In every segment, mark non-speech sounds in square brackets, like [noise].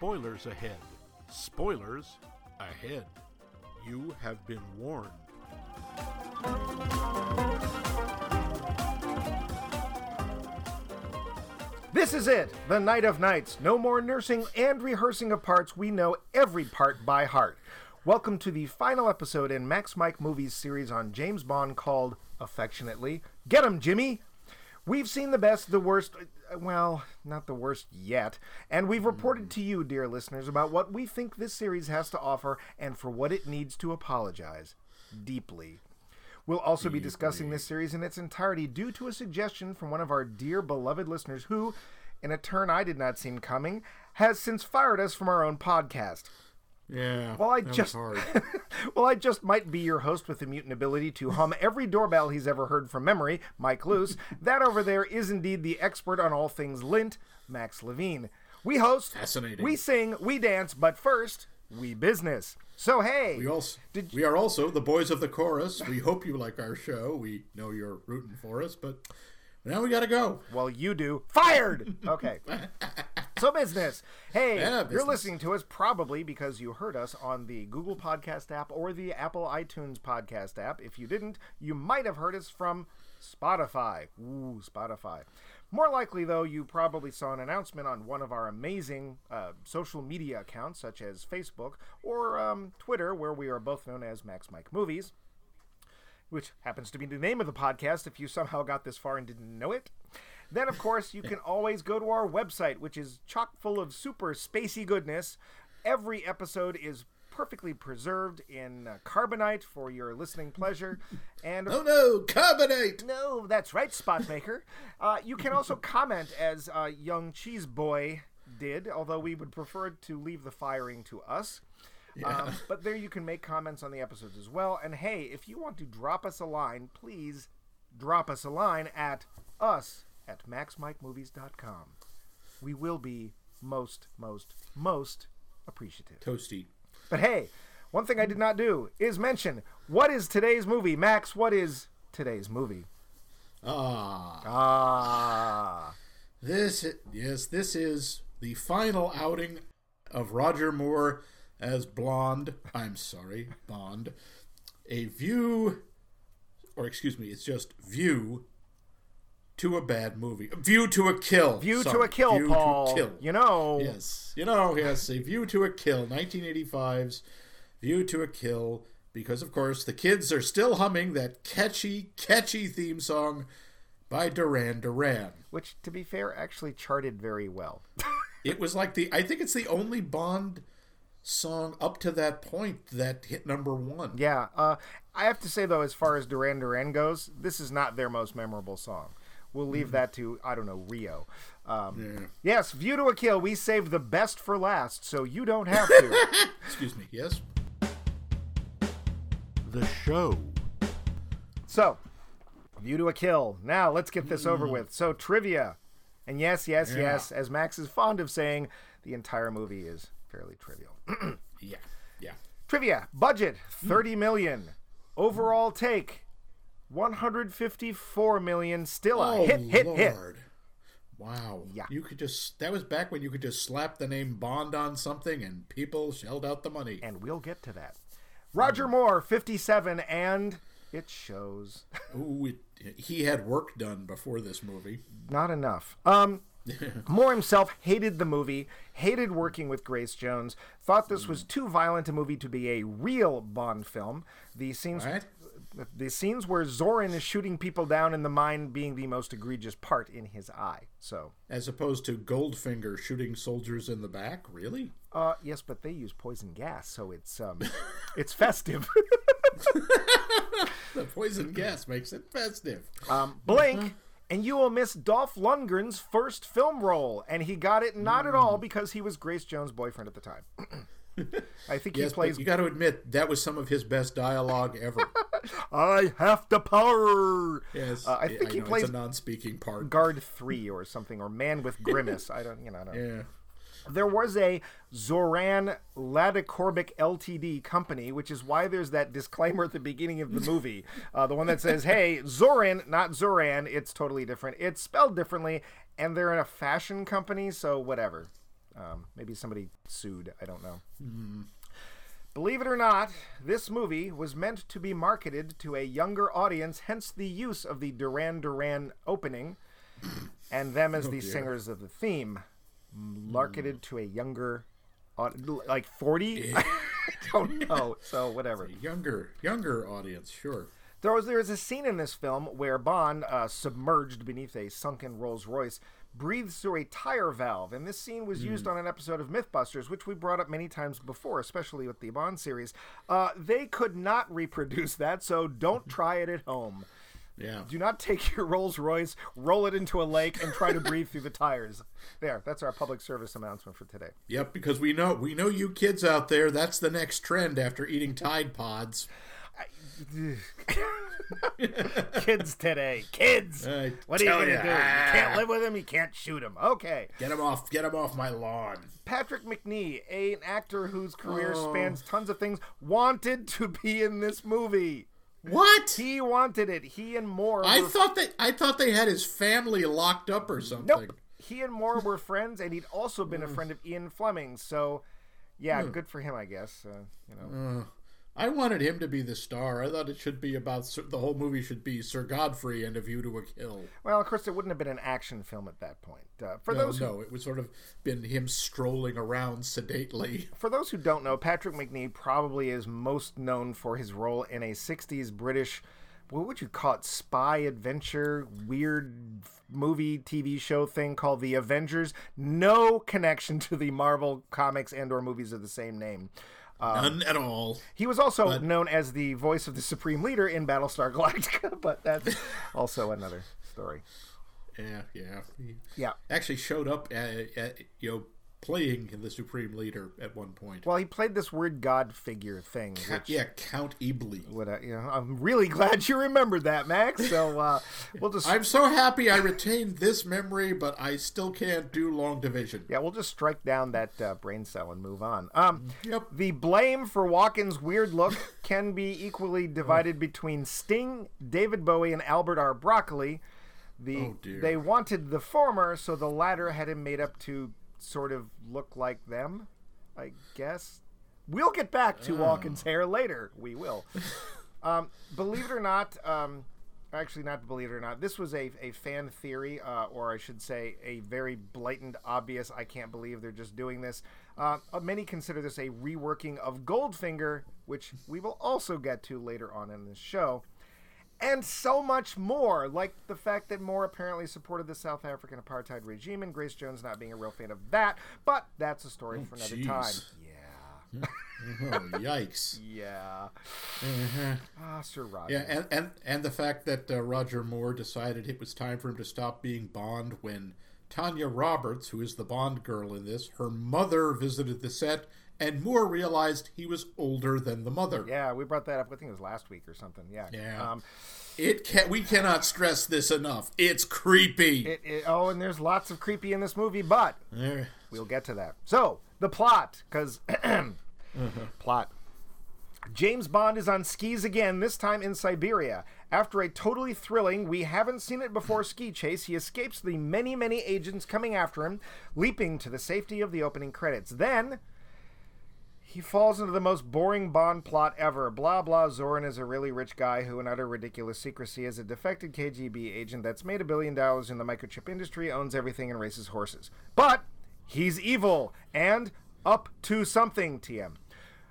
spoilers ahead. Spoilers ahead. You have been warned. This is it, the night of nights. No more nursing and rehearsing of parts. We know every part by heart. Welcome to the final episode in Max Mike Movies series on James Bond called, affectionately, Get 'em, Jimmy! We've seen the best, the worst, uh, well, not the worst yet, and we've reported to you, dear listeners, about what we think this series has to offer and for what it needs to apologize. Deeply. We'll also be discussing this series in its entirety due to a suggestion from one of our dear beloved listeners who, in a turn I did not see coming, has since fired us from our own podcast. Yeah. Well, I that was just hard. [laughs] well, I just might be your host with the mutant ability to hum every doorbell he's ever heard from memory, Mike Luce. that over there is indeed the expert on all things lint, Max Levine. We host, Fascinating. we sing, we dance, but first, we business. So hey, We also Did- we are also the boys of the chorus. We hope you like our show. We know you're rooting for us, but now we got to go. well, you do. Fired. [laughs] Okay. So business. Hey, Yeah, you're listening to us probably because you heard us on the Google Podcast app or the Apple iTunes Podcast app. If you didn't, you might have heard us from Spotify. Ooh, Spotify. More likely, though, you probably saw an announcement on one of our amazing uh, social media accounts, such as Facebook or um, Twitter, where we are both known as Max Mike Movies which happens to be the name of the podcast if you somehow got this far and didn't know it. Then, of course, you can always go to our website, which is chock full of super spacey goodness. Every episode is perfectly preserved in uh, carbonite for your listening pleasure. And [laughs] Oh no, carbonite! no, that's right, Spotmaker. Uh, you can also [laughs] comment as uh, young Cheese Boy did, although we would prefer to leave the firing to us. Um, but there you can make comments on the episodes as well. And hey, if you want to drop us a line, please drop us a line at us at maxmikemovies.com. We will be most, most, most appreciative. Toasty. But hey, one thing I did not do is mention what is today's movie. Max, what is today's movie? Ah, Ah. this yes, this is the final outing of Roger Moore as Blonde. I'm sorry, Bond. A view, or excuse me, it's just view to a bad movie. View to a kill. View to a kill, View to Paul. kill. You know. Yes. You know, yes, a View to a Kill, 1985's View to a Kill, because of course the kids are still humming that catchy, catchy theme song by Duran Duran. Which, to be fair, actually charted very well. [laughs] It was like the, I think it's the only Bond song up to that point that hit number one. yeah. Uh, I have to say, though, as far as Duran Duran goes, this is not their most memorable song. We'll leave mm-hmm. that to, I don't know, Rio. Um, Yeah. Yes, View to a Kill. We saved the best for last, so you don't have to. [laughs] Excuse me, yes? The show. so, View to a Kill. Now, let's get this over mm-hmm. with. So, trivia. And yes, yes, Yeah. yes, as Max is fond of saying, the entire movie is fairly trivial. [clears throat] Yeah, yeah. Trivia budget hmm. 30 million. Overall take 154 million. Still a Oh, hit, hit, hit. Lord. Wow. Yeah. You could just, that was back when you could just slap the name Bond on something and people shelled out the money. And we'll get to that. Roger Moore 57 and it shows [laughs] Ooh, it, he had work done before this movie. not enough. Um [laughs] Moore himself hated the movie, hated working with Grace Jones, thought this was too violent a movie to be a real Bond film. The scenes Right? The scenes where Zorin is shooting people down in the mine being the most egregious part in his eye. So, As opposed to Goldfinger shooting soldiers in the back? Really? uh, yes, but they use poison gas, so it's um, [laughs] it's festive. The poison gas makes it festive. um, blink, and you will miss Dolph Lundgren's first film role, and he got it not at all because he was Grace Jones' boyfriend at the time. [clears throat] I think Yes, he plays. you got to admit that was some of his best dialogue ever. [laughs] I have the power. Yes, Uh, I think he know, plays a non-speaking part. Guard three or something, or Man with Grimace. I don't, you know, I don't. yeah, There was a Zoran Ladicorbic Ltd company, which is why there's that disclaimer at the beginning of the movie. Uh, the one that says, hey, Zoran, not Zoran, it's totally different. It's spelled differently, and they're in a fashion company, so whatever. Um, maybe somebody sued. I don't know. Believe it or not, this movie was meant to be marketed to a younger audience, hence the use of the Duran Duran opening [coughs] and them as the dear. singers of the theme. Marketed to a younger, like 40? [laughs] I don't know. So, whatever. Younger, younger audience, sure. There was there is a scene in this film where Bond, uh, submerged beneath a sunken Rolls Royce, breathes through a tire valve, and this scene was used on an episode of MythBusters, which we brought up many times before, especially with the Bond series. Uh, they could not reproduce that, so don't [laughs] try it at home. Yeah. Do not take your Rolls Royce, roll it into a lake, and try to breathe through the tires. There, that's our public service announcement for today. Yep, because we know we know you kids out there. That's the next trend after eating Tide Pods. [laughs] Kids today, kids. I what are you gonna ya. do? You can't live with them. You can't shoot them. Okay. Get him off! Get him off my lawn! Patrick Macnee, a- an actor whose career Oh. spans tons of things, wanted to be in this movie. What? He wanted it. He and Moore. I were, thought they I thought they had his family locked up or something. nope. He and Moore were friends, and he'd also been a mm. friend of Ian Fleming. So, yeah, hmm. good for him, I guess. Uh, you know, uh. I wanted him to be the star. I thought it should be about the whole movie should be Sir Godfrey and A View to a Kill. well, of course, it wouldn't have been an action film at that point. Uh, for No, those who no, it would sort of been him strolling around sedately. [laughs] For those who don't know, Patrick Macnee probably is most known for his role in a 60s British, what would you call it, spy adventure, weird movie TV show thing called The Avengers. No connection to the Marvel comics and or movies of the same name. Um, None at all. He was also known as the voice of the Supreme Leader in Battlestar Galactica, [laughs] but that's [laughs] also another story. Yeah, yeah. He Yeah. actually showed up at, at you know playing the Supreme Leader at one point. Well, he played this weird god figure thing, which yeah, Count Iblis. What I, you know, I'm really glad you remembered that, Max. So uh, [laughs] we'll just I'm so happy I retained this memory, but I still can't do long division. yeah, we'll just strike down that uh, brain cell and move on. Um, Yep. the blame for Walken's weird look [laughs] can be equally divided between Sting, David Bowie, and Albert R. Broccoli. The Oh, dear. they wanted the former, so the latter had him made up to sort of look like them. I guess we'll get back to Walken's hair later. We will. [laughs] Um, believe it or not, um, actually, not believe it or not, this was a, a fan theory, uh, or I should say, a very blatant, obvious. I can't believe they're just doing this. Uh, uh, many consider this a reworking of Goldfinger, which we will also get to later on in this show. And so much more, like the fact that Moore apparently supported the South African apartheid regime, and Grace Jones not being a real fan of that. But that's a story for another jeez. time. Yeah. [laughs] Oh, yikes. Yeah. Ah, Sir Roger. Yeah, and, and, and the fact that uh, Roger Moore decided it was time for him to stop being Bond when Tanya Roberts, who is the Bond girl in this, her mother visited the set, and Moore realized he was older than the mother. Yeah, we brought that up. I think it was last week or something. Yeah. Yeah. Um, It can we cannot stress this enough. It's creepy. it, it, oh, and there's lots of creepy in this movie, but we'll get to that. So the plot, because [clears throat] plot. James Bond is on skis again, this time in Siberia. After a totally thrilling, we haven't seen it before ski chase, he escapes the many, many agents coming after him, leaping to the safety of the opening credits. Then he falls into the most boring Bond plot ever. Blah blah. Zorin is a really rich guy who, in utter ridiculous secrecy, is a defected KGB agent that's made a billion dollars in the microchip industry, owns everything, and races horses. But he's evil and up to something. TM.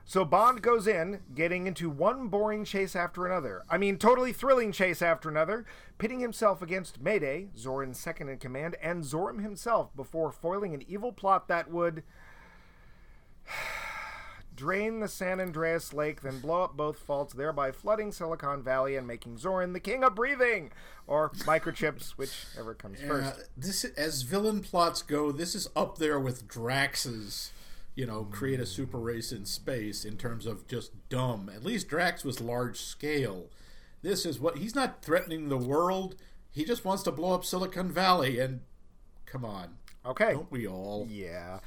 So Bond goes in, getting into one boring chase after another. I mean, totally thrilling chase after another, pitting himself against Mayday, Zorin's second in command, and Zoram himself before foiling an evil plot that would drain the San Andreas Lake, then blow up both faults, thereby flooding Silicon Valley and making Zorin the king of breathing, or microchips, [laughs] whichever comes yeah, first. this as villain plots go, this is up there with Drax's, you know, create a hmm. super race in space in terms of just dumb. At least Drax was large scale. This is what he's not threatening the world. He just wants to blow up Silicon Valley and come on. Okay. Don't we all? Yeah.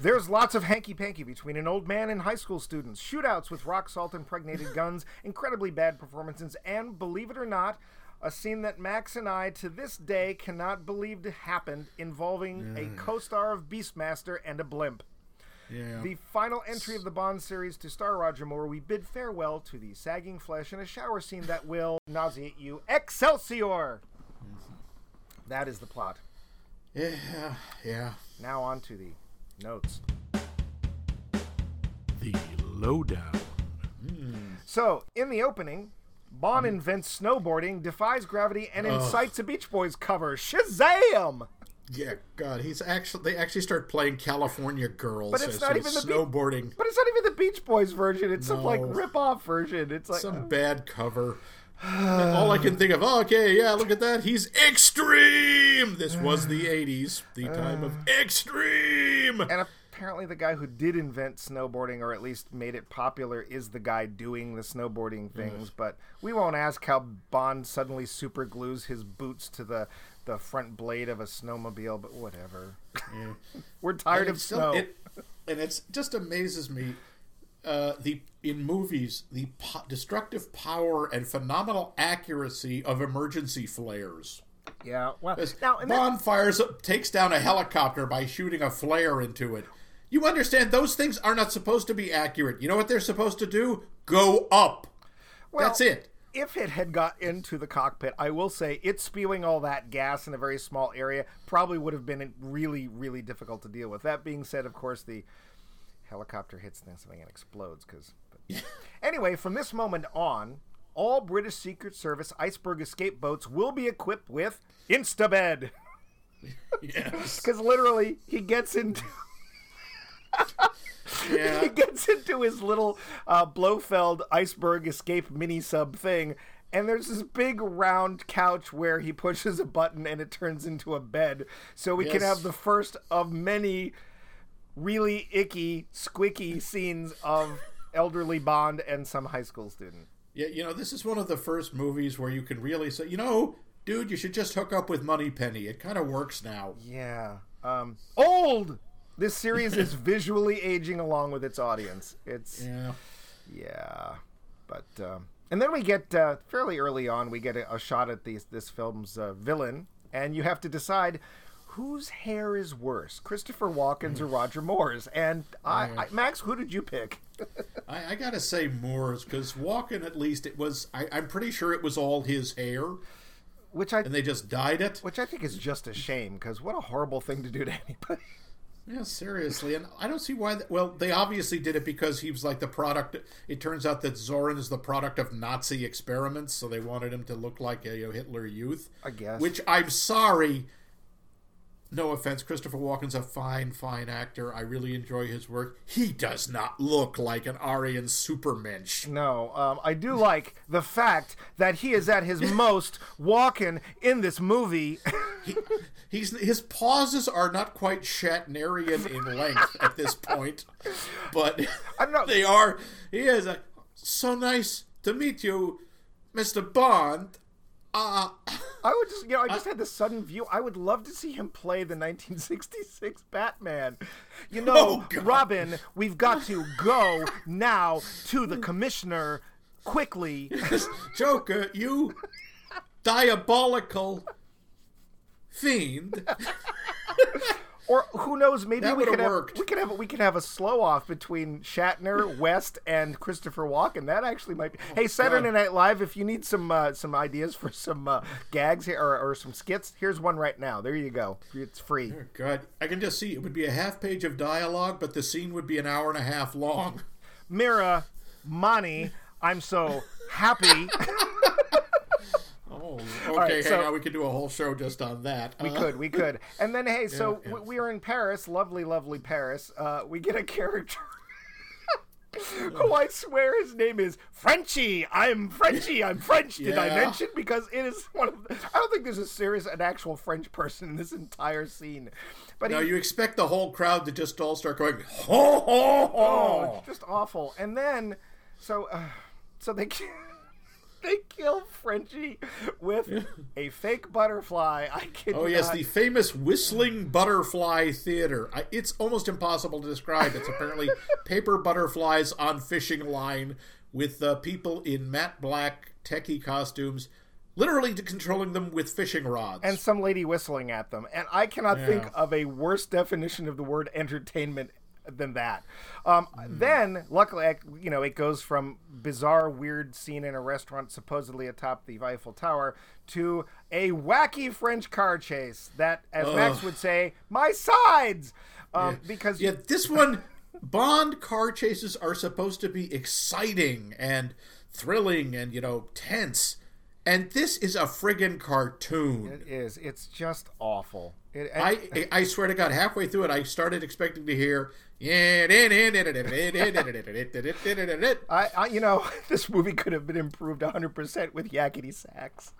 There's lots of hanky panky between an old man and high school students, shootouts with rock salt impregnated [laughs] guns, incredibly bad performances, and believe it or not, a scene that Max and I to this day cannot believe happened involving a co star of Beastmaster and a blimp. Yeah. The final entry of the Bond series to star Roger Moore, we bid farewell to the sagging flesh and a shower scene that will [laughs] nauseate you. Excelsior! That is the plot. yeah. Yeah. Now on to the notes. The lowdown. Hmm. So, in the opening, Bond hmm. invents snowboarding, defies gravity, and incites a Beach Boys cover. Shazam! Yeah, God, he's actually they actually start playing California Girls But it's not even the Be- snowboarding. But it's not even the Beach Boys version. It's some like No. rip-off version. It's like some uh. bad cover. [sighs] All I can think of, oh, okay, yeah, look at that. He's extreme. This was the [sighs] 80s, the time of [sighs] extreme. And apparently, the guy who did invent snowboarding, or at least made it popular, is the guy doing the snowboarding things. But we won't ask how Bond suddenly super glues his boots to the the front blade of a snowmobile. But whatever. [laughs] We're tired of it's still- snow. it- and it just amazes me uh, the in movies the po- destructive power and phenomenal accuracy of emergency flares. yeah. Well, now that- fires takes down a helicopter by shooting a flare into it. You understand those things are not supposed to be accurate. You know what they're supposed to do? Go up. well, That's it. If it had got into the cockpit, I will say it spewing all that gas in a very small area probably would have been really, really difficult to deal with. That being said, of course, the helicopter hits something and explodes. Because [laughs] anyway, from this moment on, all British Secret Service iceberg escape boats will be equipped with Instabed. Yes. [laughs] Because literally, he gets into [laughs] he gets into his little uh, Blofeld iceberg escape mini sub thing, and there's this big round couch where he pushes a button and it turns into a bed. So we can have the first of many really icky, squicky scenes of elderly Bond and some high school student. Yeah, you know, this is one of the first movies where you can really say, you know, dude, you should just hook up with Moneypenny. It kind of works now. Yeah. Um, old! This series is [laughs] visually aging along with its audience. It's. Yeah. Yeah, but um, and then we get uh, fairly early on we get a, a shot at these this film's uh, villain, and you have to decide whose hair is worse, Christopher Walken's or Roger Moore's. And I, oh, I Max, who did you pick? I, I gotta say Moore's because Walken at least it was. I, I'm pretty sure it was all his hair, Which I and they just dyed it. which I think is just a shame because what a horrible thing to do to anybody. Yeah, seriously, and I don't see why. That, well, they obviously did it because he was like the product. It turns out that Zorin is the product of Nazi experiments, so they wanted him to look like a you know, Hitler Youth. I guess. Which I'm sorry. No offense, Christopher Walken's a fine, fine actor. I really enjoy his work. He does not look like an Aryan supermensch. No, um, I do like the fact that he is at his [laughs] most Walken in this movie. [laughs] He, he's his pauses are not quite Shatnerian in length at this point, but I don't know. they are. He is a, so nice to meet you, Mister Bond. Uh, I would just, you know, I just had this sudden view. I would love to see him play the 1966 Batman. You [laughs] know, Oh, Robin, we've got to go now to the commissioner quickly. Joker, you diabolical fiend. [laughs] Or who knows? Maybe That we could worked. we could have we could have a slow off between Shatner, [laughs] West, and Christopher Walken. That actually might be. Hey, Saturday God. Night Live, if you need some uh, some ideas for some uh, gags here or, or some skits, here's one right now. There you go. It's free. God, I can just see it would be a half page of dialogue, but the scene would be an hour and a half long. Mira, Mani, I'm so happy. [laughs] Oh, okay. right, hang so- on, we could do a whole show just on that. We Uh, could, we could. And then, hey, so yeah. we are in Paris, lovely, lovely Paris. Uh, we get a character [laughs] who I swear his name is Frenchy. I'm Frenchy. I'm French. Did I mention? Because it is one of. The, I don't think there's a serious, an actual French person in this entire scene. But Now he, you expect the whole crowd to just all start going ho ho oh, ho. it's just awful. And then, so, uh, so they. [laughs] They kill Frenchie with a fake butterfly. I kid Oh yes, not. the famous whistling butterfly theater. I, it's almost impossible to describe. It's apparently [laughs] paper butterflies on fishing line with uh, people in matte black techie costumes literally controlling them with fishing rods. and some lady whistling at them. And I cannot think of a worse definition of the word entertainment than that. Um, Hmm. Then, luckily, you know, it goes from bizarre, weird scene in a restaurant supposedly atop the Eiffel Tower to a wacky French car chase that, as Max would say, my sides. Um, Because yeah, this one, Bond car chases are supposed to be exciting and thrilling and you know tense, and this is a friggin' cartoon. it is. It's just awful. It, I I swear to God, halfway through it, I started expecting to hear. Yeah, I, I, you know, this movie could have been improved 100% with yakety sax.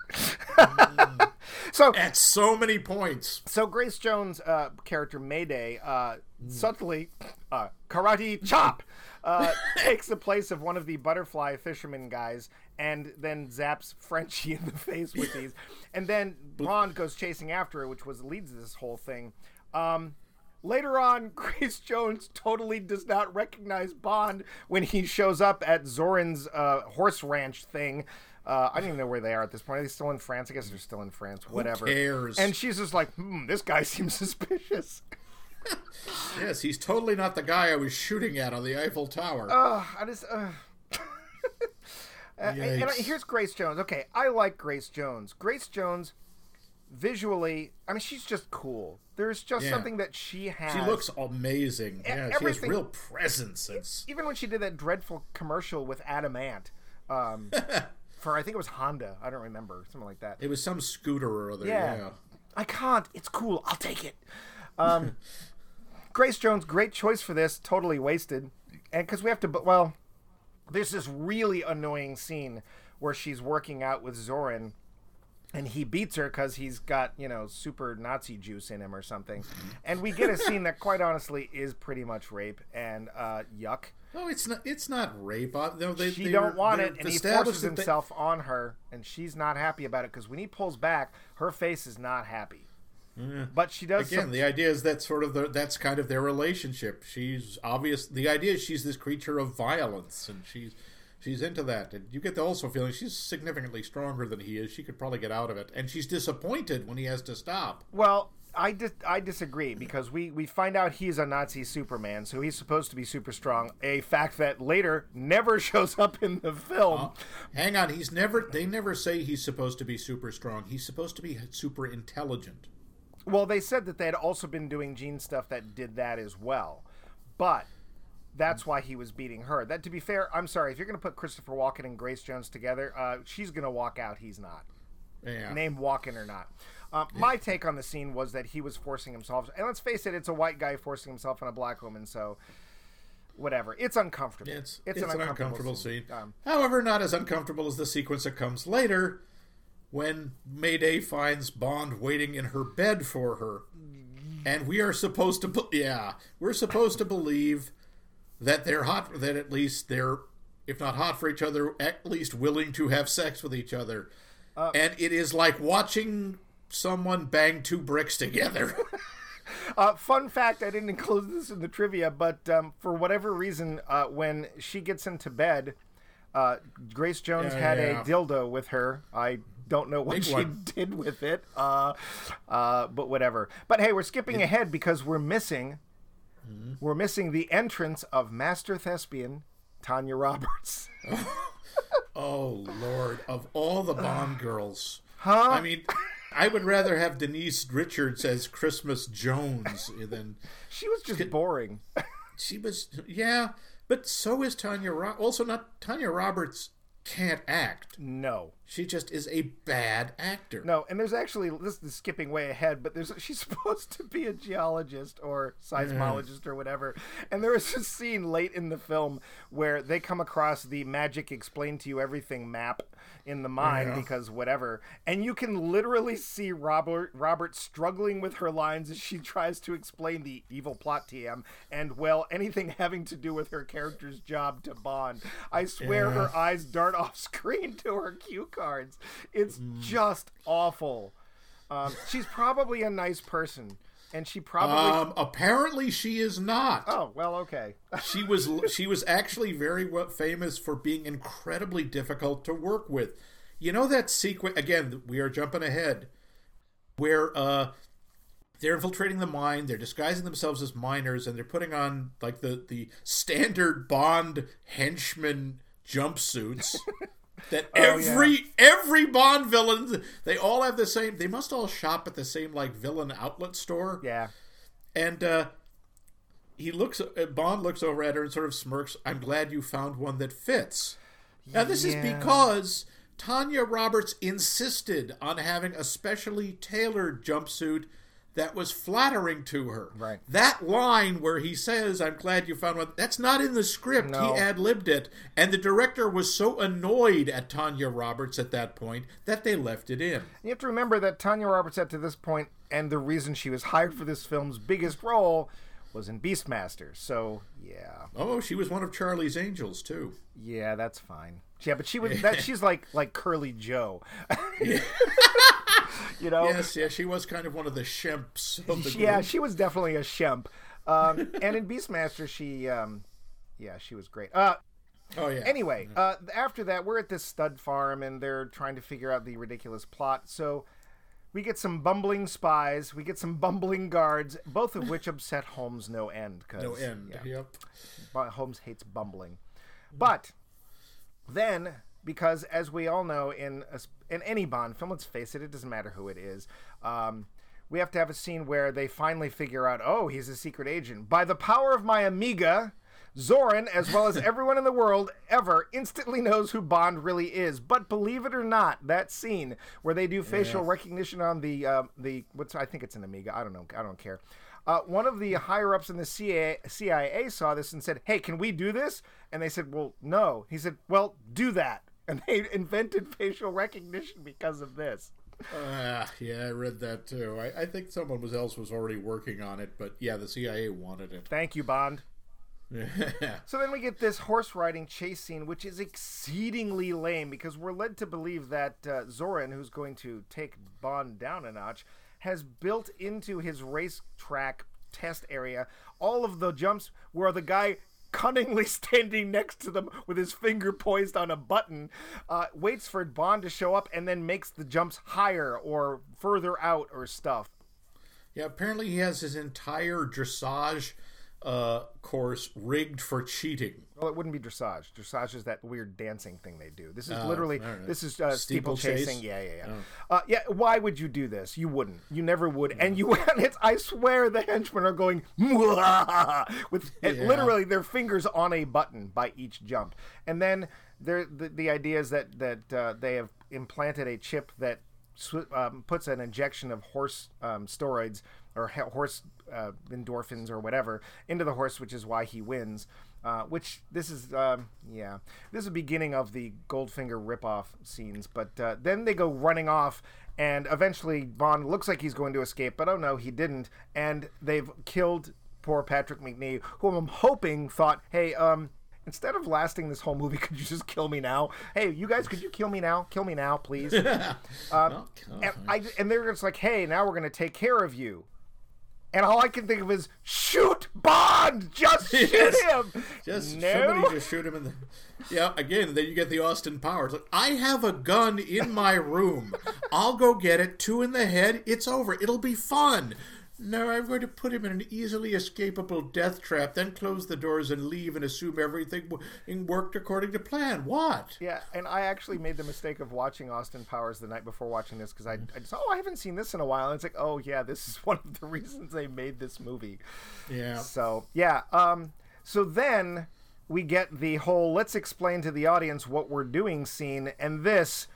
so, at so many points. so Grace Jones' uh, character Mayday uh, subtly uh, karate chop uh, takes the place of one of the butterfly fisherman guys, and then zaps Frenchie in the [laughs] face with these, and then Bond goes chasing after it, which was leads to this whole thing. Um, Later on, [laughs] Grace Jones totally does not recognize Bond when he shows up at Zoran's uh, horse ranch thing. Uh, I don't even know where they are at this point. Are they still in France? I guess they're still in France. Whatever. cares? And she's just like, hmm, this guy [laughs] seems suspicious. Yes, he's totally not the guy I was shooting at on the Eiffel Tower. Ugh, I just. Uh... and, and here's Grace Jones. Okay, I like Grace Jones. Grace Jones, visually, I mean, she's just cool. There's just Yeah. something that she has. she looks amazing. Yeah, she has real presence. It's even when she did that dreadful commercial with Adam Ant, um, [laughs] for I think it was Honda. I don't remember something like that. it was some scooter or other. Yeah. Yeah. I can't. It's cool. I'll take it. Um, [laughs] Grace Jones, great choice for this. Totally wasted, and because we have to. Well, there's this really annoying scene where she's working out with Zoran. And he beats her because he's got, you know, super Nazi juice in him or something. And we get a scene that, quite honestly, is pretty much rape and uh, yuck. No, it's not. It's not rape. Uh, No, they, she they don't were- want it, and he forces that they- himself on her, and she's not happy about it because when he pulls back, her face is not happy. But she does. Again, some- the idea is that sort of the, that's kind of their relationship. She's obvious. The idea is she's this creature of violence, and she's she's into that. And you get the also feeling she's significantly stronger than he is. She could probably get out of it, and she's disappointed when he has to stop. well, I dis- I disagree because we we find out he's a Nazi Superman, so he's supposed to be super strong. A fact that later never [laughs] shows up in the film. Uh, hang on, he's never. They never say he's supposed to be super strong. He's supposed to be super intelligent. Well, they said that they had also been doing gene stuff that did that as well, but that's why he was beating her. That, to be fair, I'm sorry if you're going to put Christopher Walken and Grace Jones together, uh, she's going to walk out. He's not. Yeah. name Walken or not. Uh, my take on the scene was that he was forcing himself, and let's face it, it's a white guy forcing himself on a black woman, so whatever. It's uncomfortable. It's, it's, an uncomfortable, scene. Um, However, not as uncomfortable as the sequence that comes later when Mayday finds Bond waiting in her bed for her. And we are supposed to, be- yeah, we're supposed to believe that they're hot, that at least they're, if not hot for each other, at least willing to have sex with each other. and it is like watching someone bang two bricks together. [laughs] Uh, fun fact: I didn't include this in the trivia, but um, for whatever reason, uh, when she gets into bed, uh, Grace Jones Yeah, had yeah. a dildo with her. I don't know what Big she one. did with it, uh, uh, but whatever. But hey, we're skipping ahead because we're missing. Mm-hmm. We're missing the entrance of master thespian Tanya Roberts. [laughs] Oh Lord! Of all the Bond girls, Huh? I mean, I would rather have Denise Richards as Christmas Jones than She was just boring. she was. Yeah, but so is Tanya. Ro- also, not Tanya Roberts can't act. no. She just is a bad actor. No, and there's actually this is skipping way ahead, but there's she's [laughs] supposed to be a geologist or seismologist or whatever. And there is a scene late in the film where they come across the magic explain to you everything map in the mine Yeah. because whatever. And you can literally see Robert Robert struggling with her lines as she [laughs] tries to explain the evil plot TM and well anything having to do with her character's job to Bond. I swear Yeah. her eyes dart [laughs] off screen to her cue cards. It's just awful. Um, she's probably a nice person, and she probably. Um, apparently she is not. oh well, okay. [laughs] She was she was actually very well famous for being incredibly difficult to work with. You know that sequence again? We are jumping ahead, where uh, they're infiltrating the mine. They're disguising themselves as miners, and they're putting on like the the standard Bond henchman jumpsuits. [laughs] that every every Bond villain they all have the same. They must all shop at the same like villain outlet store. Yeah. And uh, he looks. Uh, Bond looks over at her and sort of smirks. I'm glad you found one that fits. Now this is because Tanya Roberts insisted on having a specially tailored jumpsuit that was flattering to her. Right. That line where he says, "I'm glad you found one," that's not in the script. No. He ad libbed it, and the director was so annoyed at Tanya Roberts at that point that they left it in. You have to remember that Tanya Roberts, at to this point, and the reason she was hired for this film's biggest role was in Beastmaster. So yeah, Oh, she was one of Charlie's Angels too. yeah, that's fine. Yeah, but she was [laughs] that. She's like like Curly Joe. [laughs] [laughs] you know. Yes, yeah, she was kind of one of the shemps of the group. Yeah, she was definitely a shemp. Um, [laughs] and in Beastmaster, she, um, yeah, she was great. Uh, Oh yeah. anyway, uh, after that, we're at this stud farm and they're trying to figure out the ridiculous plot. So we get some bumbling spies, we get some [laughs] bumbling guards, both of which upset Holmes no end. No end. yeah, Yep. Holmes hates bumbling. But then, because as we all know, in a, in any Bond film, let's face it, it doesn't matter who it is. Um, we have to have a scene where they finally figure out, oh, he's a secret agent. By the power of my Amiga, Zoran, as well as [laughs] everyone in the world ever, instantly knows who Bond really is. But believe it or not, that scene where they do facial recognition on the uh, the what's I think it's an Amiga. I don't know. I don't care. Uh, one of the higher ups in the CIA, CIA saw this and said, "Hey, can we do this?" And they said, "Well, no." He said, "Well, do that." And they invented facial recognition because of this. Ah, yeah, I read that too. I, I think someone was else was already working on it, but yeah, the CIA wanted it. Thank you, Bond. So then we get this horse riding chase scene, which is exceedingly lame because we're led to believe that uh, Zoran, who's going to take Bond down a notch, has built into his racetrack test area all of the jumps where the guy cunningly [laughs] standing next to them with his finger poised on a button uh, waits for Bond to show up and then makes the jumps higher or further out or stuff. yeah, apparently he has his entire dressage uh, course rigged for cheating. Well, it wouldn't be dressage. Dressage is that weird dancing thing they do. This is Oh, literally all right. this is uh, steeple Steeplechase? chasing. Yeah, yeah, yeah. Uh, yeah. Why would you do this? You wouldn't. You never would. And you. [laughs] And it's. I swear the henchmen are going with Yeah. literally their fingers on a button by each jump. And then there the, the idea is that that uh, they have implanted a chip that sw- um, puts an injection of horse um, steroids or horse uh, endorphins or whatever into the horse, which is why he wins. Uh, which this is, um, yeah, this is the beginning of the Goldfinger ripoff scenes. But uh, then they go running off, and eventually Bond looks like he's going to escape, but oh no, he didn't. And they've killed poor Patrick Macnee, who I'm hoping thought, hey, um, instead of lasting this whole movie, [laughs] could you just kill me now? Hey, you guys, could you kill me now? Kill me now, please. [laughs] God. and, I, and they're just like, hey, now we're going to take care of you. And all I can think of is shoot Bond, just [laughs] shoot Yes. him. Just no. somebody just shoot him in the. Yeah, again, then you get the Austin Powers. Like, I have a gun in my room. I'll go get it. Two in the head. It's over. It'll be fun. No, I'm going to put him in an easily escapable death trap, then close the doors and leave and assume everything w- worked according to plan. What? Yeah, and I actually made the mistake of watching Austin Powers the night before watching this because I, I just oh I haven't seen this in a while. And it's like oh yeah, this is [laughs] one of the reasons they made this movie. Yeah. So yeah, um, so then we get the whole let's explain to the audience what we're doing scene, and this,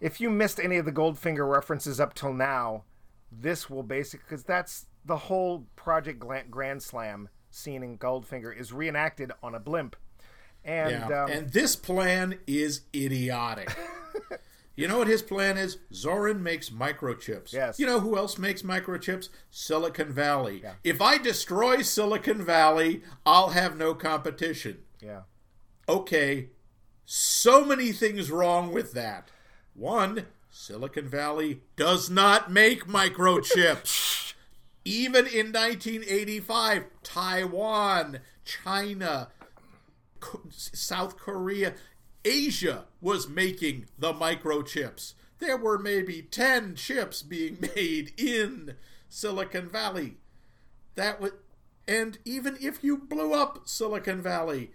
if you missed any of the Goldfinger references up till now, this will basically because that's the whole Project Grand Slam scene in Goldfinger is reenacted on a blimp, and Yeah. um, and this plan is idiotic. [laughs] you know what his plan is? Zorin makes microchips. Yes. You know who else makes microchips? Silicon Valley. Yeah. If I destroy Silicon Valley, I'll have no competition. yeah. Okay, so many things wrong with that. One, Silicon Valley does not make microchips. [laughs] Even in 1985, Taiwan, China, South Korea, Asia was making the microchips. There were maybe 10 chips being [laughs] made in Silicon Valley. That would and even if you blew up Silicon Valley,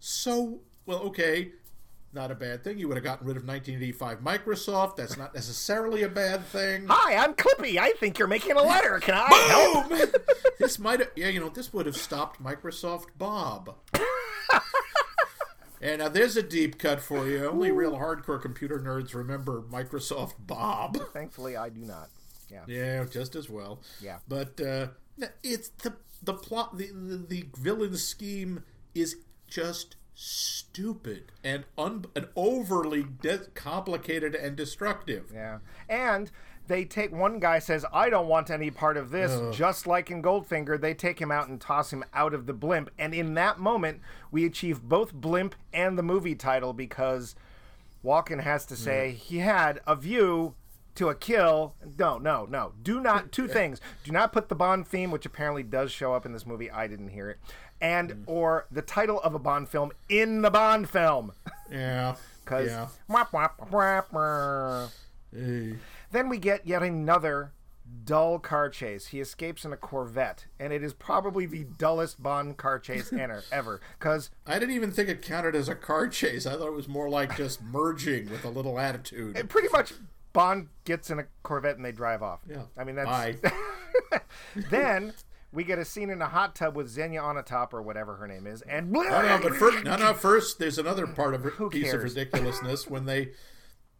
so well okay, not a bad thing. You would have gotten rid of 1985 Microsoft. That's not necessarily a bad thing. Hi, I'm Clippy. I think you're making a letter. Can I help? Boom! [laughs] this might have, yeah, you know, this would have stopped Microsoft Bob. [laughs] and now there's a deep cut for you. Only real hardcore computer nerds remember Microsoft Bob. Thankfully, I do not. Yeah. Yeah, just as well. Yeah. But uh, it's the the plot, the, the the villain scheme is just stupid and un, and overly de- complicated and destructive. Yeah. And they take one guy says, I don't want any part of this. Just like in Goldfinger, they take him out and toss him out of the blimp. And in that moment, we achieve both blimp and the movie title because Walken has to say he had a view to a kill. No, no, no. Do not two [laughs] things. Do not put the Bond theme, which apparently does show up in this movie. I didn't hear it. And mm. or the title of a Bond film in the Bond film. Yeah. Because Yeah. Hey. then we get yet another dull car chase. He escapes in a Corvette, and it is probably the dullest Bond car chase ever. Ever, because I didn't even think it counted as a car chase. I thought it was more like just merging with a little attitude. pretty much Bond gets in a Corvette and they drive off. Yeah. I mean that's. Bye. [laughs] then we get a scene in a hot tub with Xenia Onatopp or whatever her name is, and No, no, but first, no, no. First, there's another part of Who piece of ridiculousness when they,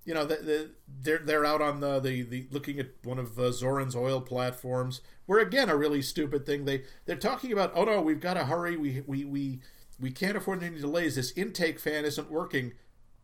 you know, the, the, they're they're out on the, the, the looking at one of uh, Zoran's oil platforms, where again a really stupid thing. They they're talking about, oh no, we've got to hurry. We we we we can't afford any delays. This intake fan isn't working.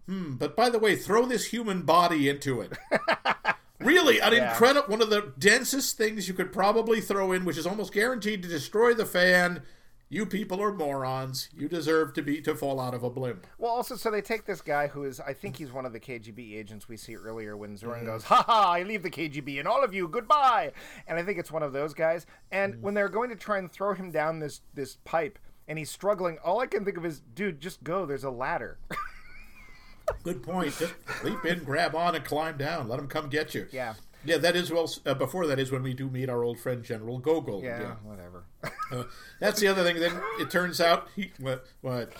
Hmm. But by the way, throw this human body into it. [laughs] Really, an Yeah. incredible one of the densest things you could probably throw in, which is almost guaranteed to destroy the fan. You people are morons. You deserve to be to fall out of a blimp. Well, also, so they take this guy who is, I think he's one of the KGB agents we see earlier when Zoran mm. goes, "Ha ha! I leave the KGB and all of you, goodbye." And I think it's one of those guys. And mm. when they're going to try and throw him down this this pipe, and he's struggling, all I can think of is, "Dude, just go. There's a ladder." [laughs] Good point. Just leap in, grab on, and climb down. Let them come get you. yeah, Yeah, that is well. Uh, before that is when we do meet our old friend General Gogol. yeah, whatever. Uh, that's the other thing. Then it turns out he what what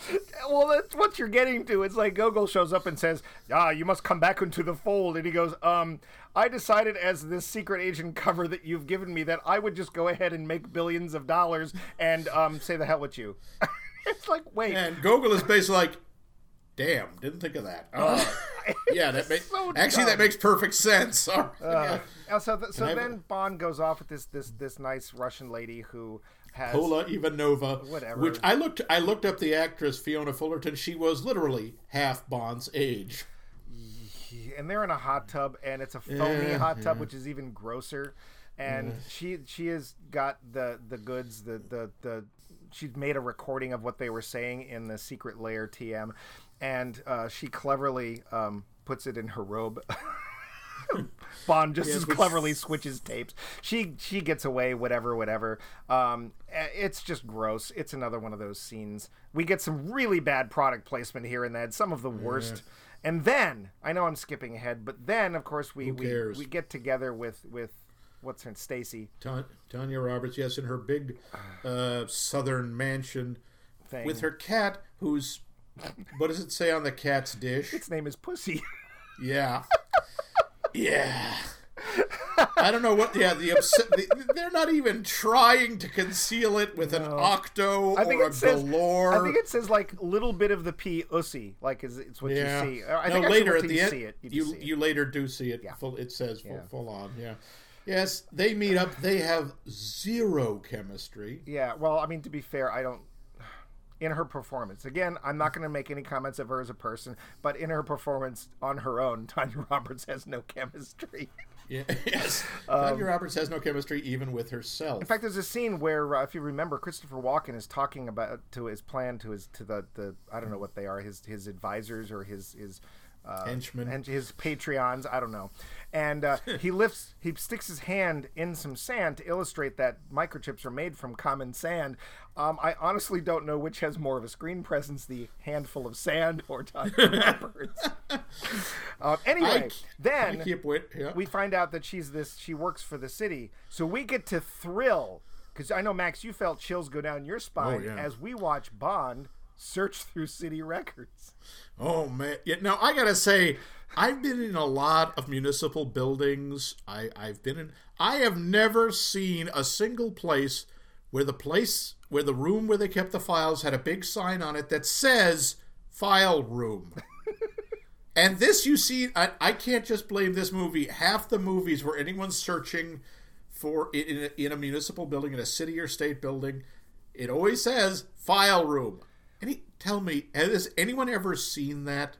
well, that's what you're getting to. It's like Gogol shows up and says, "Ah, you must come back into the fold." And he goes, "Um, I decided as this secret agent cover that you've given me that I would just go ahead and make billions of dollars and um say the hell with you." [laughs] it's like, wait, and Gogol is basically like, damn, didn't think of that. [laughs] Oh, yeah, that makes so actually that makes perfect sense. [laughs] Right. Uh, and so th- so then Bond goes off with this this this nice Russian lady who has Pola Ivanova, Whatever. Which I looked, I looked up the actress Fiona Fullerton. She was literally half Bond's age. and they're in a hot tub and it's a foamy Yeah, hot tub which is even grosser and she she has got the the goods the the the she's made a recording of what they were saying in the secret layer tm and uh, she cleverly um, puts it in her robe [laughs] Bond just Yes, as which- cleverly switches tapes. She she gets away, whatever, whatever. Um, it's just gross. It's another one of those scenes. We get some really bad product placement here and there, some of the worst. And then I know I'm skipping ahead, but then of course we we, we get together with with what's her name, Stacy Ta- Tanya Roberts, yes, in her big uh, southern mansion thing. with her cat, who's what does it say on the cat's dish? its name is Pussy. Yeah, [laughs] yeah. I don't know what. Yeah, the, upset, the they're not even trying to conceal it with an octo I think or a it says galore. I think it says like little bit of the P Ussy, like is it's what yeah. you see. Uh, I no, think later at the you end, see it. You, you it. you later do see it. Yeah. Full, it says full, Yeah. full on. Yeah. Yes, they meet up. They have zero chemistry. Yeah, well, I mean, to be fair, I don't. In her performance, again, I'm not going to make any comments of her as a person, but in her performance on her own, [laughs] Tanya Roberts has no chemistry. [laughs] Yeah, yes. [laughs] Tanya Roberts has no chemistry even with herself. Um, In fact, there's a scene where, uh, if you remember, Christopher Walken is talking about to his plan to his to the the I don't know what they are his his advisors or his his uh, Henchmen. and his Patreons. I don't know. And uh, [laughs] he lifts, he sticks his hand in some sand to illustrate that microchips are made from common sand. Um, I honestly don't know which has more of a screen presence: the handful of sand or Tanya Roberts. [laughs] um, anyway, then. Yeah. we find out that she's this she works for the city so we get to thrill because i know max you felt chills go down your spine Oh, yeah. as we watch bond search through city records Oh man! Yeah, now I gotta say, I've been in a lot of municipal buildings. I, I've been in. I have never seen a single place where the place where the room where they kept the files had a big sign on it that says "file room." [laughs] and this, you see, I, I can't just blame this movie. Half the movies where anyone's searching for in, a, in a municipal building, in a city or state building, it always says "file room." Any, tell me, has anyone ever seen that?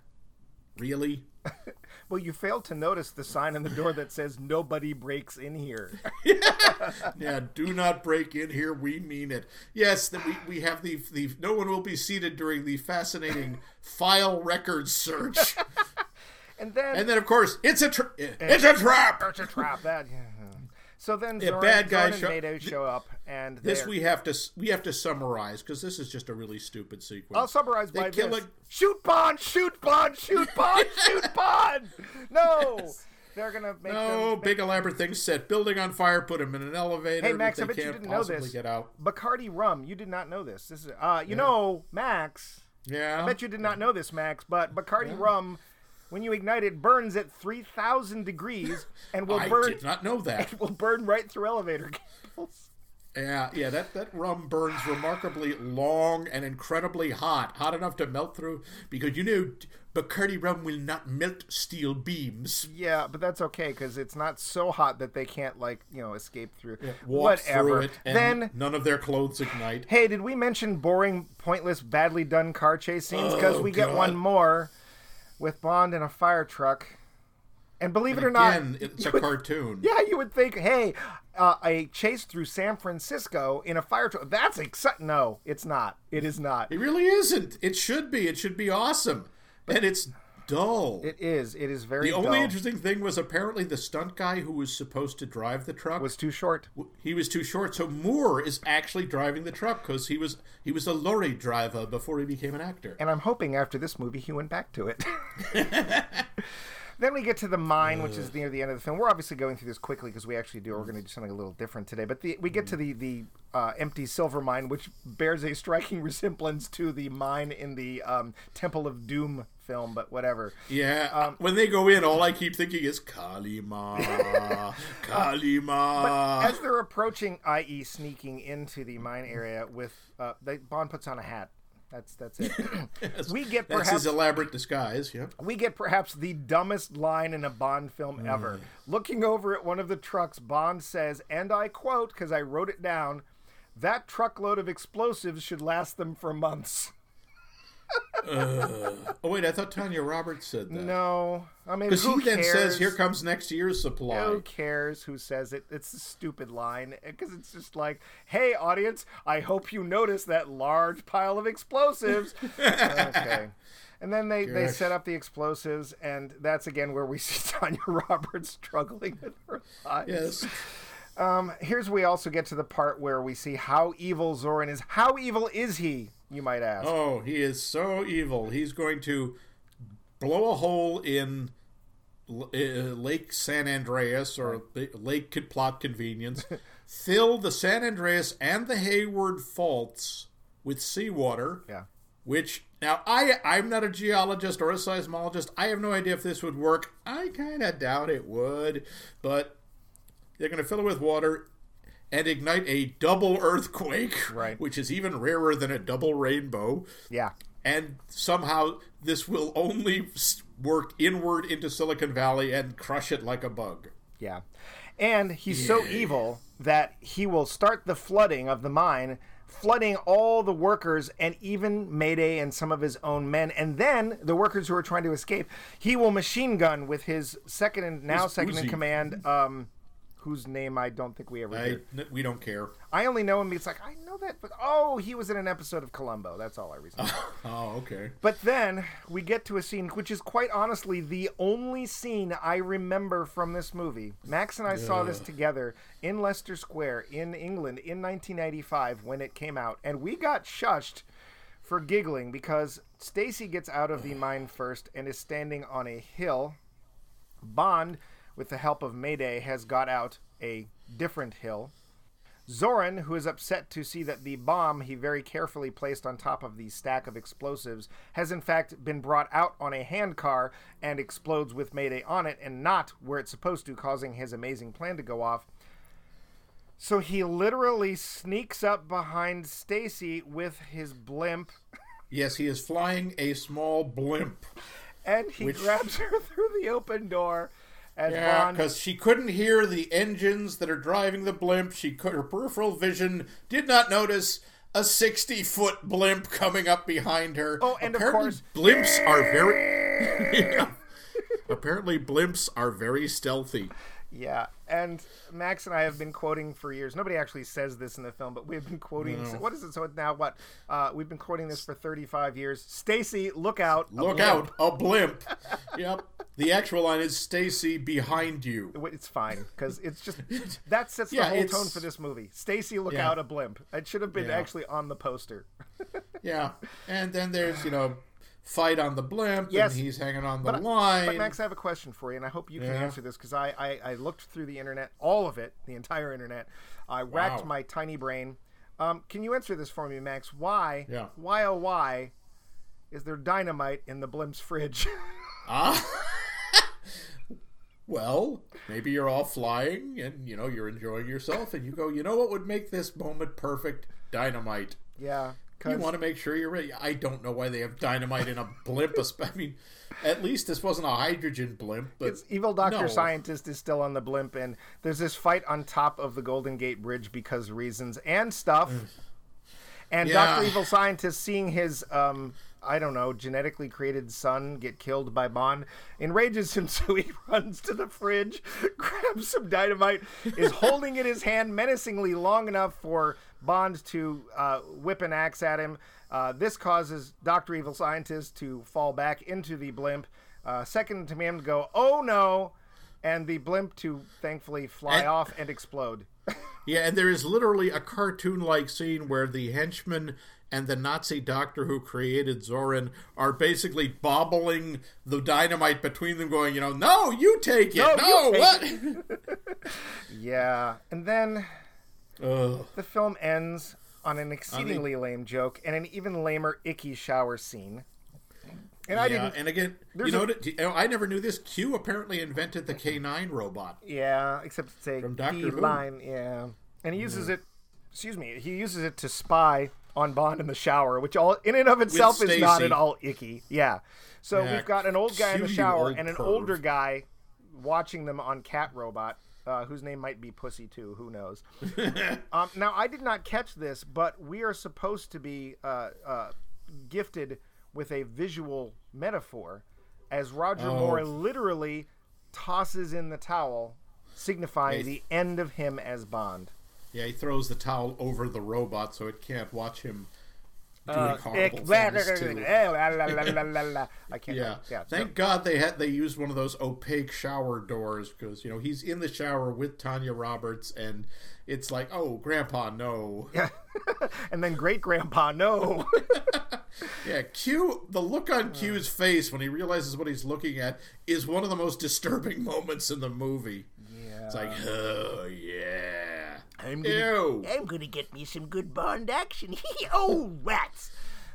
Really? [laughs] well you failed to notice the sign on the door that says nobody breaks in here [laughs] Yeah, do not break in here. We mean it. Yes, that we, we have the the no one will be seated during the fascinating [laughs] file record search. and then And then of course, it's a tra- it's a trap. it's a trap that so then Yeah, Zorin, bad guy Zorin show- and Nato show up and This we have to we have to summarize because this is just a really stupid sequence. I'll summarize They by kill this. a- Shoot Bond! Shoot Bond! Shoot Bond! [laughs] shoot Bond! No! They're gonna make no big elaborate things. Set building on fire. Put him in an elevator. Hey Max, I bet you didn't know this. Get out. Bacardi rum. You did not know this. This is uh, you know, Max. Yeah. I bet you did not know this, Max. But Bacardi rum, when you ignite it, burns at three thousand degrees and will I burn. did not know that. [laughs] It will burn right through elevator [laughs] cables. Yeah, yeah, that, that rum burns remarkably long and incredibly hot, hot enough to melt through. Because you know, Bacardi rum will not melt steel beams. Yeah, but that's okay because it's not so hot that they can't like you know escape through. Walk Whatever. through it, and then none of their clothes ignite. Hey, did we mention boring, pointless, badly done car chase scenes? Because Oh, we get oh, one more with Bond in a fire truck. And believe it or not, it's a would- cartoon. yeah, you would think, hey, uh, a chase through San Francisco in a fire truck. That's exciting. No, it's not. It is not. It really isn't. It should be. It should be awesome. And it's dull. It is. It is very. the only dull. interesting thing was apparently the stunt guy who was supposed to drive the truck was too short. he was too short. So Moore is actually driving the truck because he was he was a lorry driver before he became an actor. And I'm hoping after this movie he went back to it. [laughs] [laughs] then we get to the mine, which is near the end of the film. We're obviously going through this quickly because we actually do. We're going to do something a little different today. But the, we get to the the uh, empty silver mine, which bears a striking [laughs] resemblance to the mine in the um, Temple of Doom film. But whatever. Yeah, Um, when they go in, all I keep thinking is Kali Ma, [laughs] Kali Ma. As they're approaching, i.e., sneaking into the mine area, with uh, they, Bond puts on a hat. That's that's it. [laughs] we get That's perhaps his elaborate disguise. Yeah. we get perhaps the dumbest line in a Bond film mm. ever. Looking over at one of the trucks, Bond says, and I quote, because I wrote it down, that truckload of explosives should last them for months. Oh wait, I thought Tanya Roberts said that. No. I mean, Because who he then cares? says, "Here comes next year's supply." Who cares who says it? It's a stupid line because it's just like, "Hey, audience, I hope you notice that large pile of explosives." [laughs] okay, and then they they set up the explosives, and that's again where we [laughs] see Tanya Roberts struggling with her lives. Yes. Um, here's we also get to the part where we see how evil Zorin is. How evil is he? You might ask. Oh, he is so evil. He's going to blow a hole in uh, Lake San Andreas or Lake Plot Convenience, [laughs] fill the San Andreas and the Hayward faults with seawater. Yeah. Which now I I'm not a geologist or a seismologist. I have no idea if this would work. I kind of doubt it would, but they're going to fill it with water and ignite a double earthquake, Right. Which is even rarer than a double rainbow. Yeah. And somehow this will only work inward into Silicon Valley and crush it like a bug. Yeah. And he's so evil that he will start the flooding of the mine, flooding all the workers and even Mayday and some of his own men. And then the workers who are trying to escape, he will machine gun with his second and now His second in command, um, whose name I don't think we ever I, hear. n- we don't care. I only know him. It's like I know that, but oh, he was in an episode of Columbo. That's all I [laughs] remember. Oh, okay. But then we get to a scene which is quite honestly the only scene I remember from this movie. Max and I saw this together in Leicester Square in England in 1995 when it came out, and we got shushed for giggling because Stacy gets out of the [sighs] mine first and is standing on a hill. Bond, with the help of Mayday, has got out a different hill. Zorin, who is upset to see that the bomb he very carefully placed on top of the stack of explosives has in fact been brought out on a handcar and explodes with Mayday on it and not where it's supposed to, causing his amazing plan to go off. So he literally sneaks up behind Stacy with his blimp Yes, he is flying a small blimp. and he Which- grabs her through the open door as Yeah, Bond because she couldn't hear the engines that are driving the blimp. She could, her peripheral vision did not notice a sixty-foot blimp coming up behind her. Oh, and of course- blimps are very. [laughs] [laughs] Yeah. Apparently, blimps are very stealthy. Yeah, and Max and I have been quoting for years. Nobody actually says this in the film, but we've been quoting. What is it? So now what? Uh, we've been quoting this for 35 years. Stacy, look out! Look out, a blimp. [laughs] yep. The actual line is Stacy behind you. It's fine because it's just [laughs] that sets the whole tone for this movie. Stacy, look Yeah. out! A blimp. It should have been Yeah. actually on the poster. Yeah. [laughs] And then there's, you know, fight on the blimp Yes. and he's hanging on the But, line. but Max, I have a question for you, and I hope you can Yeah. answer this because I, I I looked through the internet, all of it, the entire internet. I racked my tiny brain. Um, can you answer this for me, Max? Why? Yeah. Why oh why? Is there dynamite in the blimp's fridge? [laughs] Ah. [laughs] well, maybe you're all flying and you know you're enjoying yourself, and you go, you know what would make this moment perfect? Dynamite. yeah. You want to make sure you're ready. I don't know why they have dynamite in a blimp. I mean, at least this wasn't a hydrogen blimp, but It's evil Doctor no. Scientist is still on the blimp, and there's this fight on top of the Golden Gate Bridge because reasons and stuff. And Mm. Yeah. Doctor Evil Scientist seeing his, um, I don't know, genetically created son get killed by Bond enrages him, [laughs] so he runs to the fridge, [laughs] grabs some dynamite, is holding it in his hand menacingly long enough for Bond to uh, whip an axe at him. Uh, this causes Doctor Evil Scientist to fall back into the blimp. Uh, second to him to go, oh no, and the blimp to thankfully fly And- off and explode. [laughs] Yeah, and there is literally a cartoon like scene where the henchman and the Nazi doctor who created Zorin are basically bobbling the dynamite between them, going, you know, no, you take it. No, No, what? [laughs] [laughs] yeah, and then Ugh. the film ends on an exceedingly lame joke and an even lamer icky shower scene. And I didn't. and again, There's you know, a- what- you know, I never knew this. Q apparently invented the K9 robot. Yeah, except it's a From Doctor line. Yeah, and he uses it. Excuse me. He uses it to spy on Bond in the shower, which all in and of itself is not at all icky. Yeah. So Yeah, we've got an old guy in the shower and an perv. older guy watching them on Cat Robot, uh, whose name might be Pussy too. Who knows? [laughs] um, now I did not catch this, but we are supposed to be uh, uh, gifted with a visual metaphor, as Roger Oh. Moore literally tosses in the towel, signifying the end of him as Bond. Yeah, he throws the towel over the robot so it can't watch him doing Uh, horrible things too. [laughs] I can't. Yeah. yeah. Thank God they had they used one of those opaque shower doors because you know he's in the shower with Tanya Roberts and it's like, oh, Grandpa, no. Yeah. [laughs] and then Great Grandpa, no. [laughs] Yeah, Q. The look on Q's face when he realizes what he's looking at is one of the most disturbing moments in the movie. yeah. It's like, oh yeah, I'm ew. I'm gonna get me some good Bond action. [laughs] oh, rats.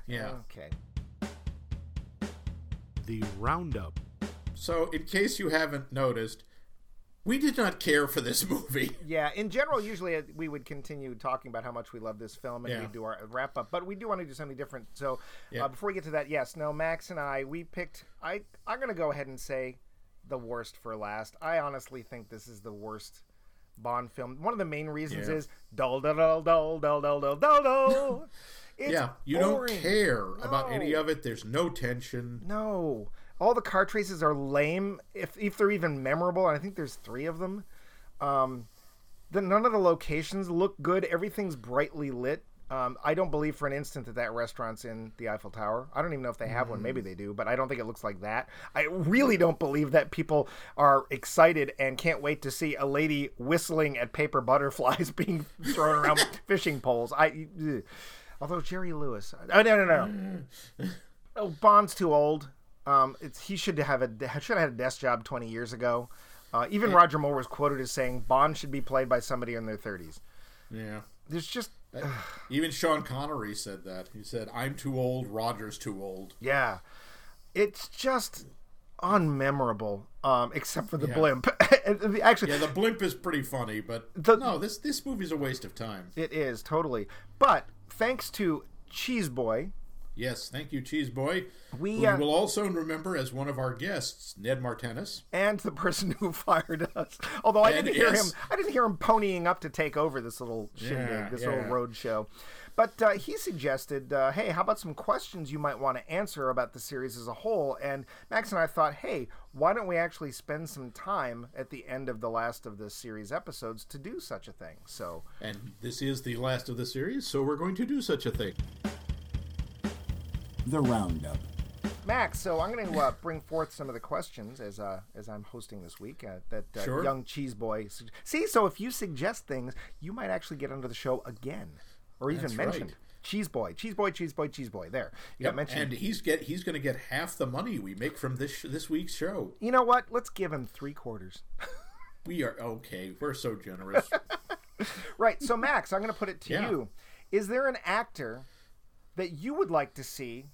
Yeah. Okay. The Roundup. So, in case you haven't noticed, we did not care for this [laughs] movie. Yeah, in general, usually uh, we would continue talking about how much we love this film and Yeah. we do our wrap up, but we do want to do something different. So Yeah. uh, before we get to that, yes, no, Max and I, we picked. I I'm gonna go ahead and say the worst for last. I honestly think this is the worst Bond film. One of the main reasons Yeah. is dull dull dull dull dull dull dull dull dull. [laughs] Yeah, you boring. don't care about any of it. There's no tension. No, all the car chases are lame. If if they're even memorable, and I think there's three of them. Um, the none of the locations look good. Everything's brightly lit. Um, I don't believe for an instant that that restaurant's in the Eiffel Tower. I don't even know if they have one. Maybe they do, but I don't think it looks like that. I really don't believe that people are excited and can't wait to see a lady whistling at paper [laughs] butterflies being thrown around with [laughs] fishing poles. I, ugh. although Jerry Lewis, oh, no, no, no. [laughs] Oh, Bond's too old. Um, it's he should have a should have had a desk job twenty years ago. Uh, even Roger Moore was quoted as saying Bond should be played by somebody in their thirties. Yeah. There's just Even Sean Connery said that. He said, "I'm too old. Roger's too old." yeah, it's just unmemorable. Um, except for the Yeah. blimp. [laughs] Actually, Yeah, the blimp is pretty funny, but The- no, this this movie's a waste of time. it is totally. But thanks to Cheese Boy, Yes, thank you, Cheese Boy. We, uh, will also remember as one of our guests, Ned Martinez. and the person who [laughs] fired us. Although I And didn't hear yes. him, I didn't hear him ponying up to take over this little shindig, Yeah, this yeah. little road show. But uh, he suggested, uh, hey, how about some questions you might want to answer about the series as a whole? And Max and I thought, hey, why don't we actually spend some time at the end of the last of the series episodes to do such a thing? So And this is the last of the series, so we're going to do such a thing. The Roundup. Max, so I'm going to uh, bring forth some of the questions as uh, as I'm hosting this week uh, that uh, Sure. young cheese boy. Su- See, so if you suggest things, you might actually get onto the show again, or even That's mentioned. right. Cheese boy, cheese boy, cheese boy, cheese boy. There, you Yep, got mentioned. and he's get he's going to get half the money we make from this sh- this week's show. you know what? Let's give him three quarters. [laughs] We are okay. We're so generous. [laughs] right. So Max, I'm going to put it to Yeah. you: Is there an actor that you would like to see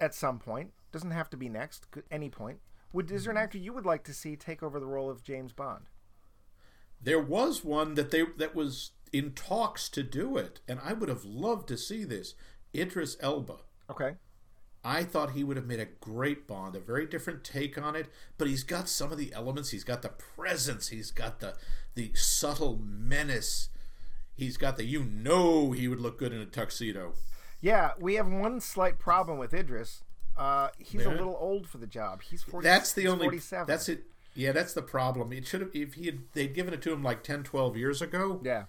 at some point? Doesn't have to be next. Any point. Would is there an Mm-hmm. actor you would like to see take over the role of James Bond? there was one that they that was in talks to do it, and I would have loved to see this. Idris Elba. Okay. I thought he would have made a great Bond, a very different take on it. But he's got some of the elements. He's got the presence. He's got the the subtle menace. He's got the you know he would look good in a tuxedo. Yeah, we have one slight problem with Idris. Uh, he's a little old for the job. He's forty. That's the only. forty-seven. That's it. Yeah, that's the problem. It should have if he had they'd given it to him like 10, 12 years ago. Yeah.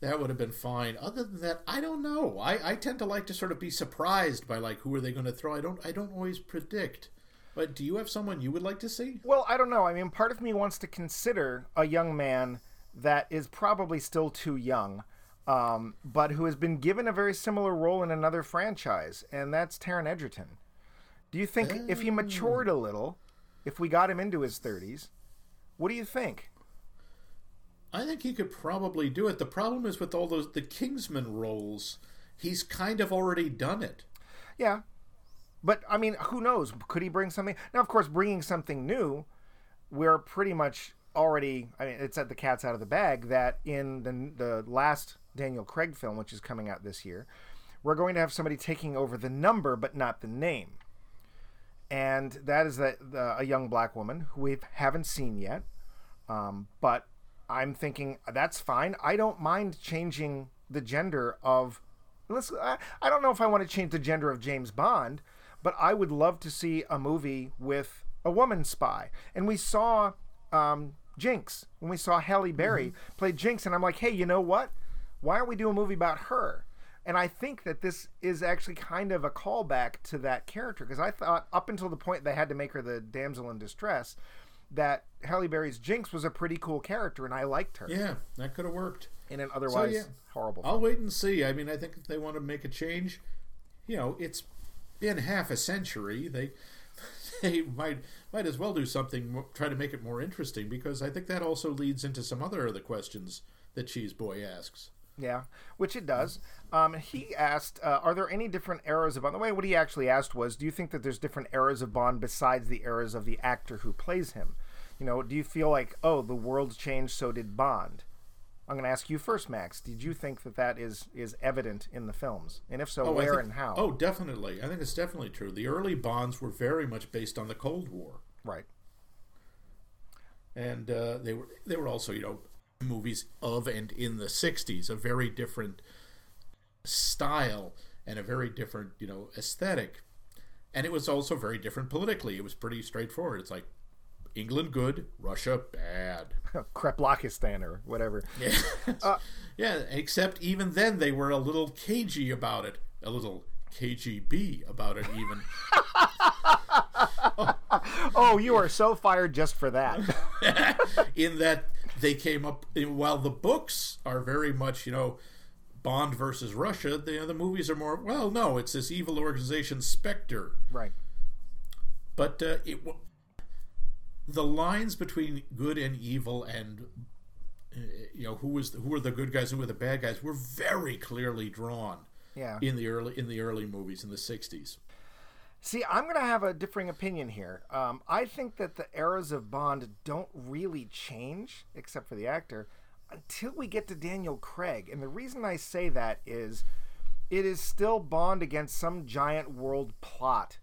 That would have been fine. Other than that, I don't know. I, I tend to like to sort of be surprised by like who are they going to throw. I don't I don't always predict. But do you have someone you would like to see? Well, I don't know. I mean, part of me wants to consider a young man that is probably still too young, um, but who has been given a very similar role in another franchise, and that's Taron Egerton. Do you think if he matured a little, if we got him into his thirties, what do you think? I think he could probably do it. The problem is with all those the Kingsman roles, he's kind of already done it. Yeah. But I mean, who knows? Could he bring something? Now, of course, bringing something new, we're pretty much already. I mean, it's at the cat's out of the bag that in the the last Daniel Craig film, which is coming out this year, we're going to have somebody taking over the number, but not the name. And that is that the, a young black woman who we haven't seen yet. Um, but I'm thinking that's fine. I don't mind changing the gender of. Let's. I, I don't know if I want to change the gender of James Bond, but I would love to see a movie with a woman spy. And we saw um, Jinx when we saw Halle Berry play Jinx, and I'm like, hey, you know what? Why don't we do a movie about her? And I think that this is actually kind of a callback to that character because I thought up until the point they had to make her the damsel in distress, that Halle Berry's Jinx was a pretty cool character, and I liked her Yeah, that could have worked. in an otherwise yeah. horrible. I'll wait and see. I mean, I think if they want to make a change, you know, it's been half a century. They [laughs] they might might as well do something, try to make it more interesting because I think that also leads into some other of the questions that Cheese Boy asks. Yeah, which it does. Um, he asked, uh, "Are there any different eras of Bond?" The way what he actually asked was, "Do you think that there's different eras of Bond besides the eras of the actor who plays him? You know, do you feel like, oh, the world's changed, so did Bond?" I'm going to ask you first, Max. Did you think that that is is evident in the films, and if so, I where think- and how? Oh, definitely. I think it's definitely true. The early Bonds were very much based on the Cold War. right. and uh, they were they were also you know movies of and in the 60s a very different style and a very different you know aesthetic and it was also very different politically it was pretty straightforward it's like England good, Russia bad. [laughs] Kreplakistan or whatever. [laughs] Yeah. Uh, yeah, except even then they were a little cagey about it. A little KGB about it, even. [laughs] Oh, you are so fired just for that. in that they came up, while the books are very much, you know, Bond versus Russia, the, the movies are more, well, no, it's this evil organization, Spectre. right. But uh, it the lines between good and evil and uh, you know who was the, who were the good guys and who were the bad guys were very clearly drawn Yeah. in the early in the early movies in the 60s. See, I'm going to have a differing opinion here. Um, I think that the eras of Bond don't really change, except for the actor, until we get to Daniel Craig. And the reason I say that is it is still Bond against some giant world plot.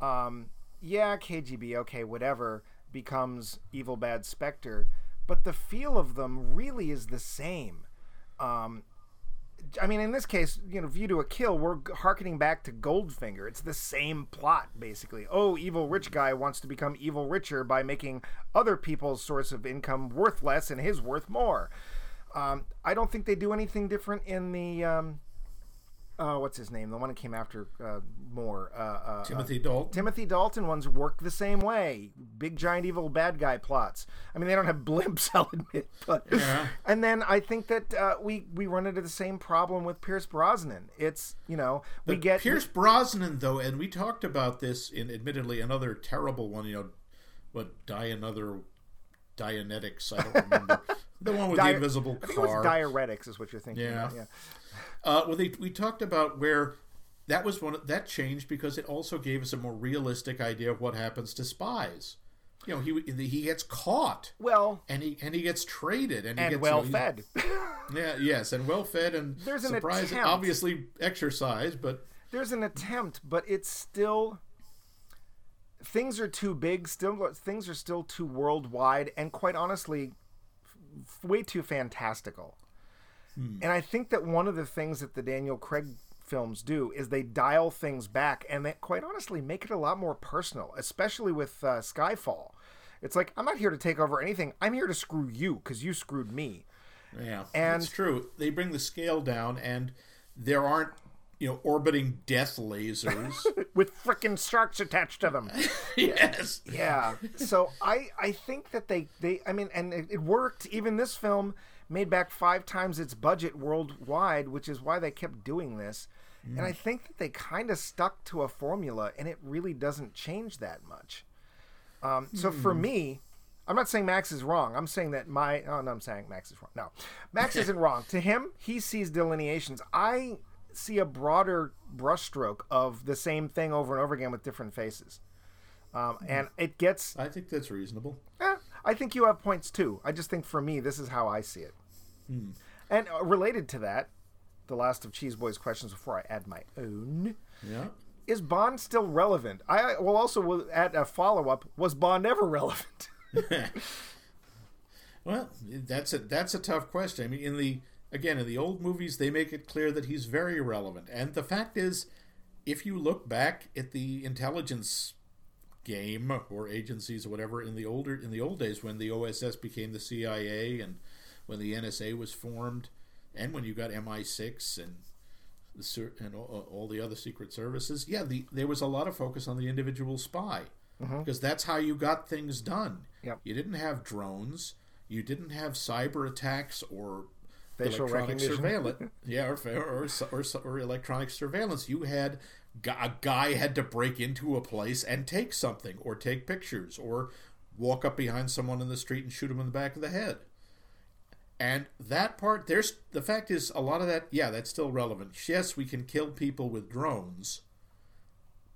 Um, yeah, KGB, okay, whatever, becomes evil bad Spectre, but the feel of them really is the same. Um, I mean, in this case, you know, View to a Kill, we're harkening back to Goldfinger. It's the same plot, basically. Oh, evil rich guy wants to become evil richer by making other people's source of income worth less and his worth more. Um, I don't think they do anything different in the. Um, uh, what's his name? The one that came after uh, Moore. Uh, uh, Timothy Dalton. Timothy Dalton ones work the same way. Big giant evil bad guy plots. I mean, they don't have [laughs] blimps, I'll admit, but Yeah. and then I think that uh, we we run into the same problem with Pierce Brosnan. It's you know we But get Pierce Brosnan though, and we talked about this in admittedly another terrible one. You know, what die another Dianetics? I don't remember [laughs] the one with Di- the invisible I think it was car. diuretics is what you're thinking. Yeah. of, yeah. Uh, well, they, we talked about where that was one that changed because it also gave us a more realistic idea of what happens to spies. You know, he he gets caught Well, and he and he gets traded and he and gets well you know, fed. Yeah, yes, and well fed and [laughs] There's an surprise, attempt. obviously exercise, but There's an attempt, but it's still things are too big. Still, things are still too worldwide, and quite honestly, f- way too fantastical. And I think that one of the things that the Daniel Craig films do is they dial things back and they quite honestly make it a lot more personal, especially with uh, Skyfall. It's like I'm not here to take over anything. I'm here to screw you because you screwed me. yeah, And- it's true. They bring the scale down, and there aren't you know orbiting death lasers. [laughs] With freaking sharks attached to them. [laughs] yes, yeah so i i think that they they i mean and it, it worked even this film made back five times its budget worldwide which is why they kept doing this. And i think that they kind of stuck to a formula and it really doesn't change that much. Um, so for me i'm not saying max is wrong. I'm saying that my oh no i'm saying max is wrong. No. Max [laughs] isn't wrong. To him he sees delineations. I see a broader brushstroke of the same thing over and over again with different faces. Um, and it gets I think that's reasonable. Eh, I think you have points too. I just think for me, this is how I see it. And uh, related to that, the last of Cheese Boy's questions before I add my own Yeah. is Bond still relevant? I I will also add a follow up. Was Bond ever relevant? [laughs] Well, that's a that's a tough question. I mean, in the again in the old movies, they make it clear that he's very relevant, and the fact is, if you look back at the intelligence game or agencies or whatever in the older in the old days when the OSS became the CIA and when the NSA was formed, and when you got MI6 and the and all, all the other secret services, yeah, the there was a lot of focus on the individual spy mm-hmm. because that's how you got things done. Yep. You didn't have drones. You didn't have cyber attacks or Facial electronic recognition. surveillance. [laughs] yeah, or, or, or, or, or electronic surveillance. You had a guy had to break into a place and take something, or take pictures, or walk up behind someone in the street and shoot him in the back of the head. And that part, there's the fact is a lot of that. Yeah, that's still relevant. Yes, we can kill people with drones,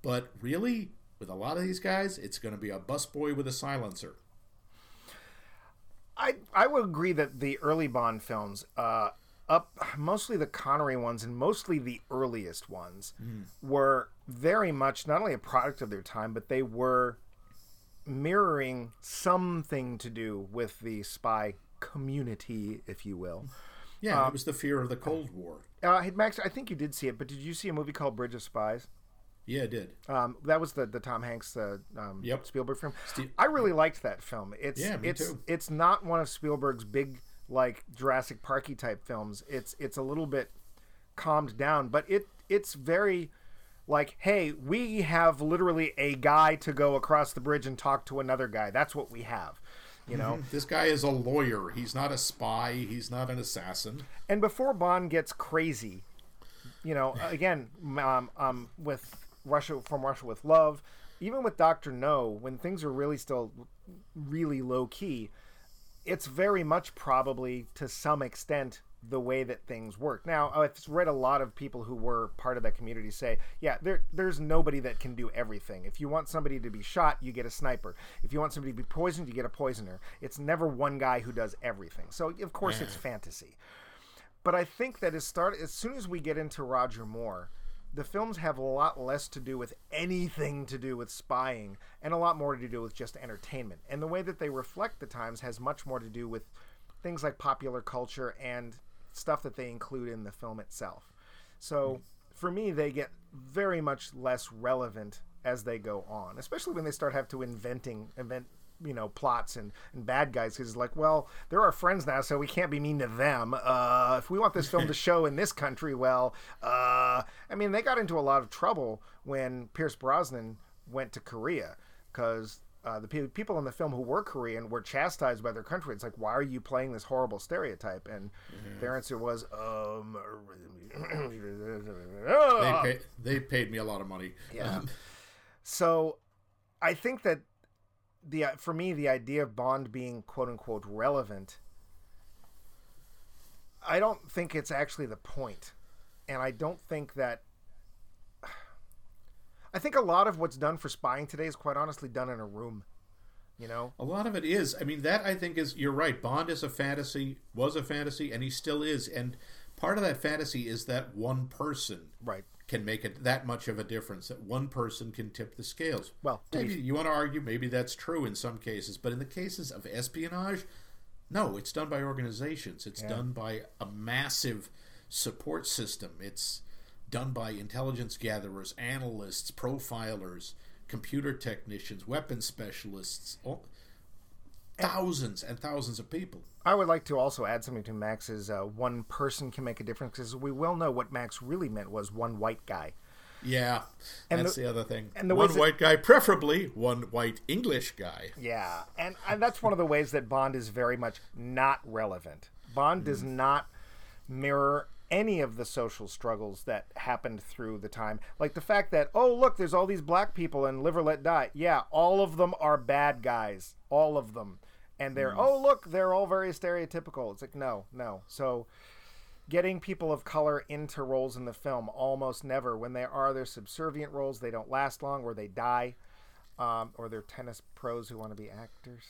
but really, with a lot of these guys, it's going to be a busboy with a silencer. I I would agree that the early Bond films, uh, up mostly the Connery ones and mostly the earliest ones, were very much not only a product of their time, but they were mirroring something to do with the spy community, if you will. Yeah, it was the fear of the Cold War. Uh, Max, I think you did see it, but did you see a movie called Bridge of Spies? Yeah, I did. Um, that was the the Tom Hanks uh, um, Yep. Spielberg film. Steve- I really liked that film. It's Yeah, me it's too. it's not one of Spielberg's big like Jurassic Parky type films. It's it's a little bit calmed down, but it it's very like, hey, we have literally a guy to go across the bridge and talk to another guy. That's what we have. You know, [laughs] This guy is a lawyer. He's not a spy. He's not an assassin. and before Bond gets crazy, you know, [laughs] again, um, um, with Russia from Russia with Love, even with Doctor No, when things are really still really low key, it's very much probably to some extent the way that things work. Now, I've read a lot of people who were part of that community say, yeah, there, there's nobody that can do everything. If you want somebody to be shot, you get a sniper. If you want somebody to be poisoned, you get a poisoner. It's never one guy who does everything. So, of course, it's fantasy. But I think that as start as soon as we get into Roger Moore, the films have a lot less to do with anything to do with spying and a lot more to do with just entertainment. And the way that they reflect the times has much more to do with things like popular culture and stuff that they include in the film itself. So for me, they get very much less relevant as they go on, especially when they start have to inventing invent you know plots and, and bad guys because like well they're our friends now so we can't be mean to them uh, if we want this film to [laughs] show in this country well uh, i mean they got into a lot of trouble when pierce brosnan went to korea because uh, the pe- people in the film who were Korean were chastised by their country. It's like, why are you playing this horrible stereotype? And their answer was, um, They, pay, they paid me a lot of money. Yeah. Um, So, I think that the for me the idea of Bond being quote unquote relevant, I don't think it's actually the point, and I don't think that. [sighs] I think a lot of what's done for spying today is quite honestly done in a room. You know, A lot of it is. I mean, that I think is. You're right. Bond is a fantasy, was a fantasy, and he still is. And part of that fantasy is that one person right? Can make it that much of a difference. That one person can tip the scales. Well, maybe you want to argue maybe that's true in some cases, but in the cases of espionage, no, it's done by organizations. It's done by a massive support system. It's done by intelligence gatherers, analysts, profilers, computer technicians, weapons specialists, all, thousands and thousands of people. I would like to also add something to Max's uh, one person can make a difference because we well know what Max really meant was one white guy. Yeah, And that's the- the, other thing. and the one ways that- white guy, preferably one white English guy. Yeah, and, and that's one of the ways that Bond is very much not relevant. Bond does not mirror any of the social struggles that happened through the time. Like the fact that, oh, look, there's all these black people and live or let die. Yeah, all of them are bad guys. All of them. And they're, oh, look, they're all very stereotypical. It's like, no, no. So getting people of color into roles in the film almost never. When they are, they're subservient roles. They don't last long or they die um, or they're tennis pros who want to be actors.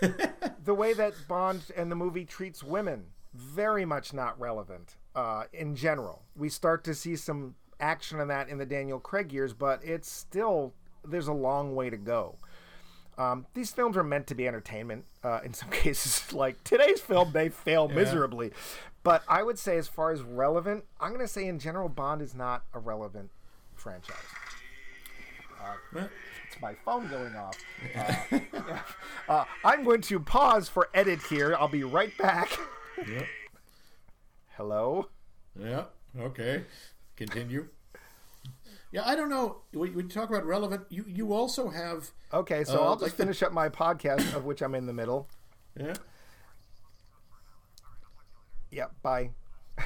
[laughs] the way that Bond and the movie treats women, very much not relevant uh, in general. We start to see some action in that in the Daniel Craig years, but it's still, there's a long way to go. Um, these films are meant to be entertainment. Uh, in some [laughs] cases, like today's film, they fail miserably. But I would say, as far as relevant, I'm going to say in general, Bond is not a relevant franchise. Well, It's my phone going off. Uh, [laughs] uh, I'm going to pause for edit here. I'll be right back. yeah, Hello. yeah, okay. Continue. Yeah, I don't know. When you talk about relevant, you, you also have Okay, so Uh, I'll just like the- finish up my podcast, of which I'm in the middle. yeah. Yep. Bye. [laughs]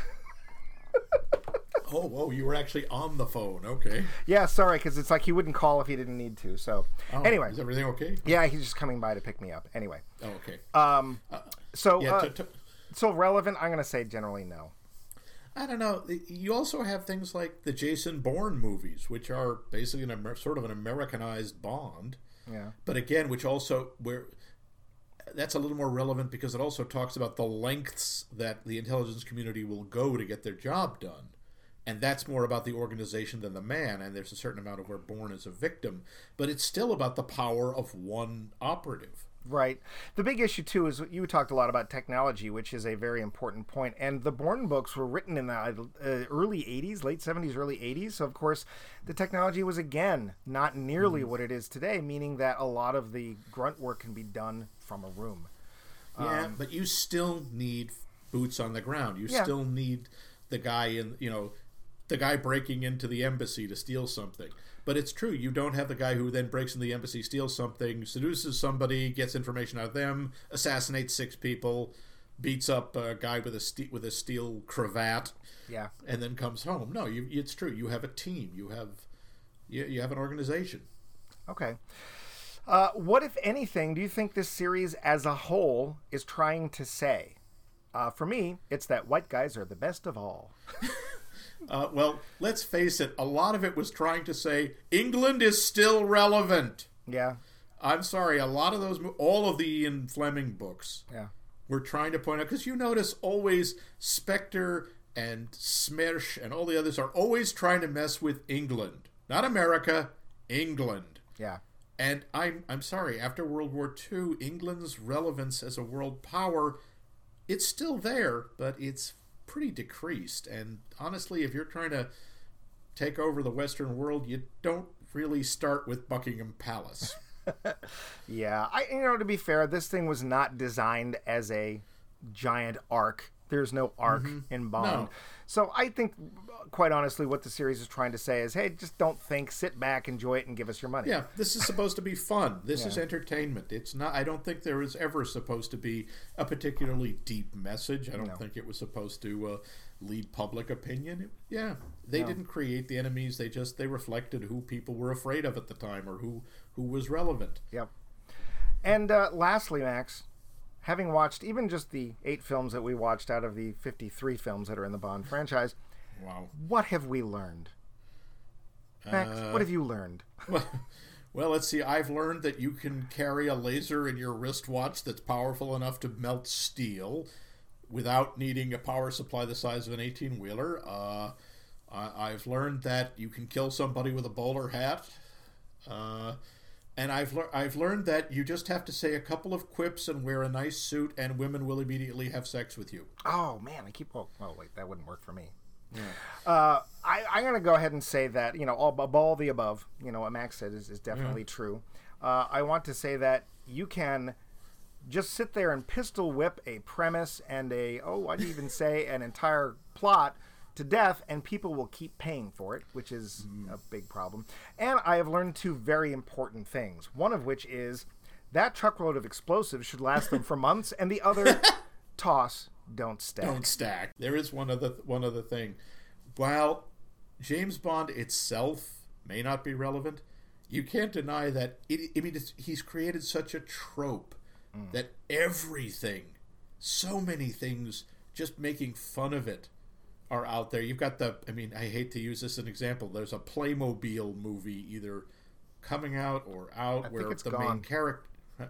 Oh, oh, you were actually on the phone. Okay. Yeah, sorry, because it's like he wouldn't call if he didn't need to. So, Oh, anyway, is everything okay? yeah, he's just coming by to pick me up. Anyway, Oh, okay. um, so yeah. uh, t- t- so relevant. I'm gonna say generally no. I don't know. You also have things like the Jason Bourne movies, which are basically an Amer- sort of an Americanized Bond. Yeah. But again, which also where that's a little more relevant because it also talks about the lengths that the intelligence community will go to get their job done. And that's more about the organization than the man, and there's a certain amount of where Bourne is a victim, but it's still about the power of one operative. Right. The big issue too is you talked a lot about technology, which is a very important point. And the Bourne books were written in the uh, early '80s, late '70s, early '80s. So of course, the technology was again not nearly Mm-hmm. what it is today, meaning that a lot of the grunt work can be done from a room. Yeah, but you still need boots on the ground. You Yeah. still need the guy in, you know, the guy breaking into the embassy to steal something. But it's true, you don't have the guy who then breaks into the embassy, steals something, seduces somebody, gets information out of them, assassinates six people, beats up a guy with a ste- with a steel cravat, Yeah. and then comes home. No, you, it's true. You have a team. You have you, you have an organization. Okay. Uh, what, if anything, do you think this series as a whole is trying to say? Uh, for me, it's that white guys are the best of all. [laughs] Uh, well, let's face it. A lot of it was trying to say England is still relevant. Yeah. I'm sorry, a lot of those, all of the Ian Fleming books Yeah. were trying to point out, because you notice always Spectre and Smersh and all the others are always trying to mess with England. Not America, England. Yeah. And I'm, I'm sorry, after World War II, England's relevance as a world power, it's still there, but it's pretty decreased. And honestly, if you're trying to take over the Western world, you don't really start with Buckingham Palace. [laughs] Yeah, I you know to be fair, this thing was not designed as a giant arc. There's no arc in Bond. No. So I think quite honestly what the series is trying to say is, hey, just don't think, sit back, enjoy it and give us your money. Yeah, this is supposed to be fun. This is entertainment. It's not. I don't think there was ever supposed to be a particularly deep message. I don't think it was supposed to uh, lead public opinion. It- yeah, they didn't create the enemies. They just they reflected who people were afraid of at the time or who who was relevant. Yep. And uh, lastly, Max, having watched even just the eight films that we watched out of the 53 films that are in the Bond franchise, Wow. what have we learned? Max, Uh, what have you learned? [laughs] Well, let's see. I've learned that you can carry a laser in your wristwatch that's powerful enough to melt steel without needing a power supply the size of an 18 wheeler. Uh, I- I've learned that you can kill somebody with a bowler hat. Uh, and I've, lear- I've learned that you just have to say a couple of quips and wear a nice suit, and women will immediately have sex with you. Oh man, I keep. Oh, oh wait, that wouldn't work for me. Uh, I, I'm going to go ahead and say that you know all, all the above, you know what Max said is, is definitely true. Uh, I want to say that you can just sit there and pistol whip a premise and a oh I'd even say an entire plot to death, and people will keep paying for it, which is a big problem. And I have learned two very important things. One of which is that truckload of explosives should last them for months, and the other, [laughs] toss, don't stack. don't stack. There is one other one other thing. While James Bond itself may not be relevant, you can't deny that. It, I mean, it's, he's created such a trope mm. that everything, so many things, just making fun of it, are out there. You've got the. I mean, I hate to use this as an example. There's a Playmobil movie either coming out or out think where it's the gone. main character.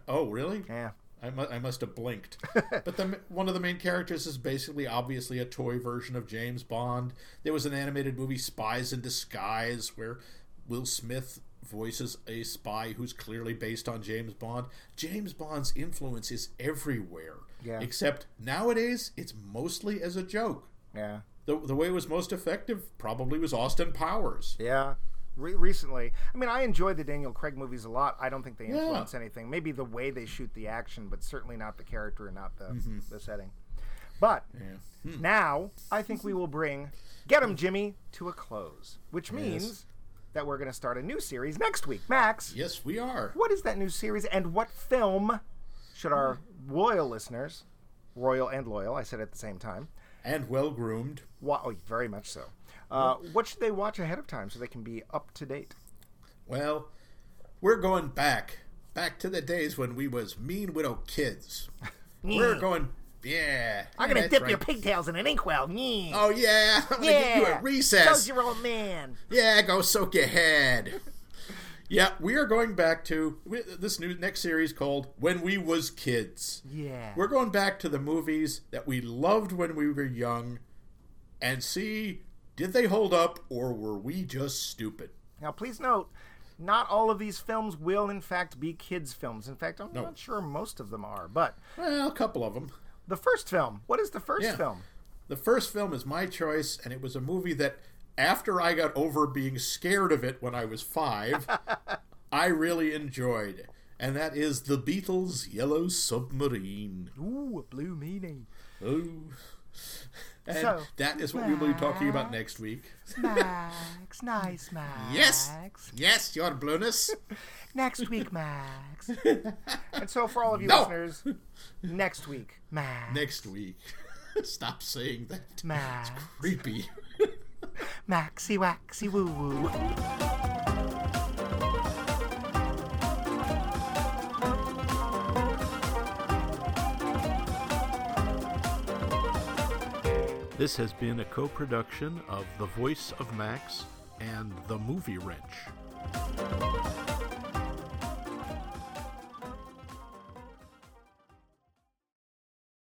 Oh, really? Yeah. I, mu- I must have blinked. [laughs] but the, one of the main characters is basically, obviously, a toy version of James Bond. There was an animated movie, Spies in Disguise, where Will Smith voices a spy who's clearly based on James Bond. James Bond's influence is everywhere. Yeah. Except nowadays, it's mostly as a joke. Yeah. The, the way it was most effective probably was Austin Powers. Yeah. Re- recently, I mean, I enjoy the Daniel Craig movies a lot. I don't think they influence anything. Maybe the way they shoot the action, but certainly not the character and not the Mm-hmm. the setting. But Yeah. now I think we will bring Get 'em Jimmy to a close, which means that we're going to start a new series next week. Max, Yes, we are. what is that new series and what film should our loyal listeners, royal and loyal, I said at the same time, And well groomed. wa- oh, very much so. Uh, what should they watch ahead of time so they can be up to date? Well, we're going back, back to the days when we was mean widow kids. [laughs] we're going, yeah. I'm gonna dip right. your pigtails in an inkwell. Yeah. Oh yeah, I'm gonna get you a So's recess. your old man. Yeah, go soak your head. Yeah, we are going back to this new next series called "When We Was Kids." Yeah. We're going back to the movies that we loved when we were young, and see did they hold up or were we just stupid? Now, please note, not all of these films will, in fact, be kids' films. In fact, I'm No. not sure most of them are. But Well, a couple of them. the first film, what is the first Yeah. film? The first film is my choice, and it was a movie that, after I got over being scared of it when I was five, [laughs] I really enjoyed. And that is The Beatles' Yellow Submarine. Ooh, a blue meanie. Oh. [laughs] And So, that is what we will be talking about next week. Max, nice [laughs] Max. Yes, yes, your blueness. Next week, Max. and so, for all of you No. listeners, next week, Max. Next week. Stop saying that. Max. It's Creepy. Maxy waxy woo woo. This has been a co production of The Voice of Max and The Movie Wrench.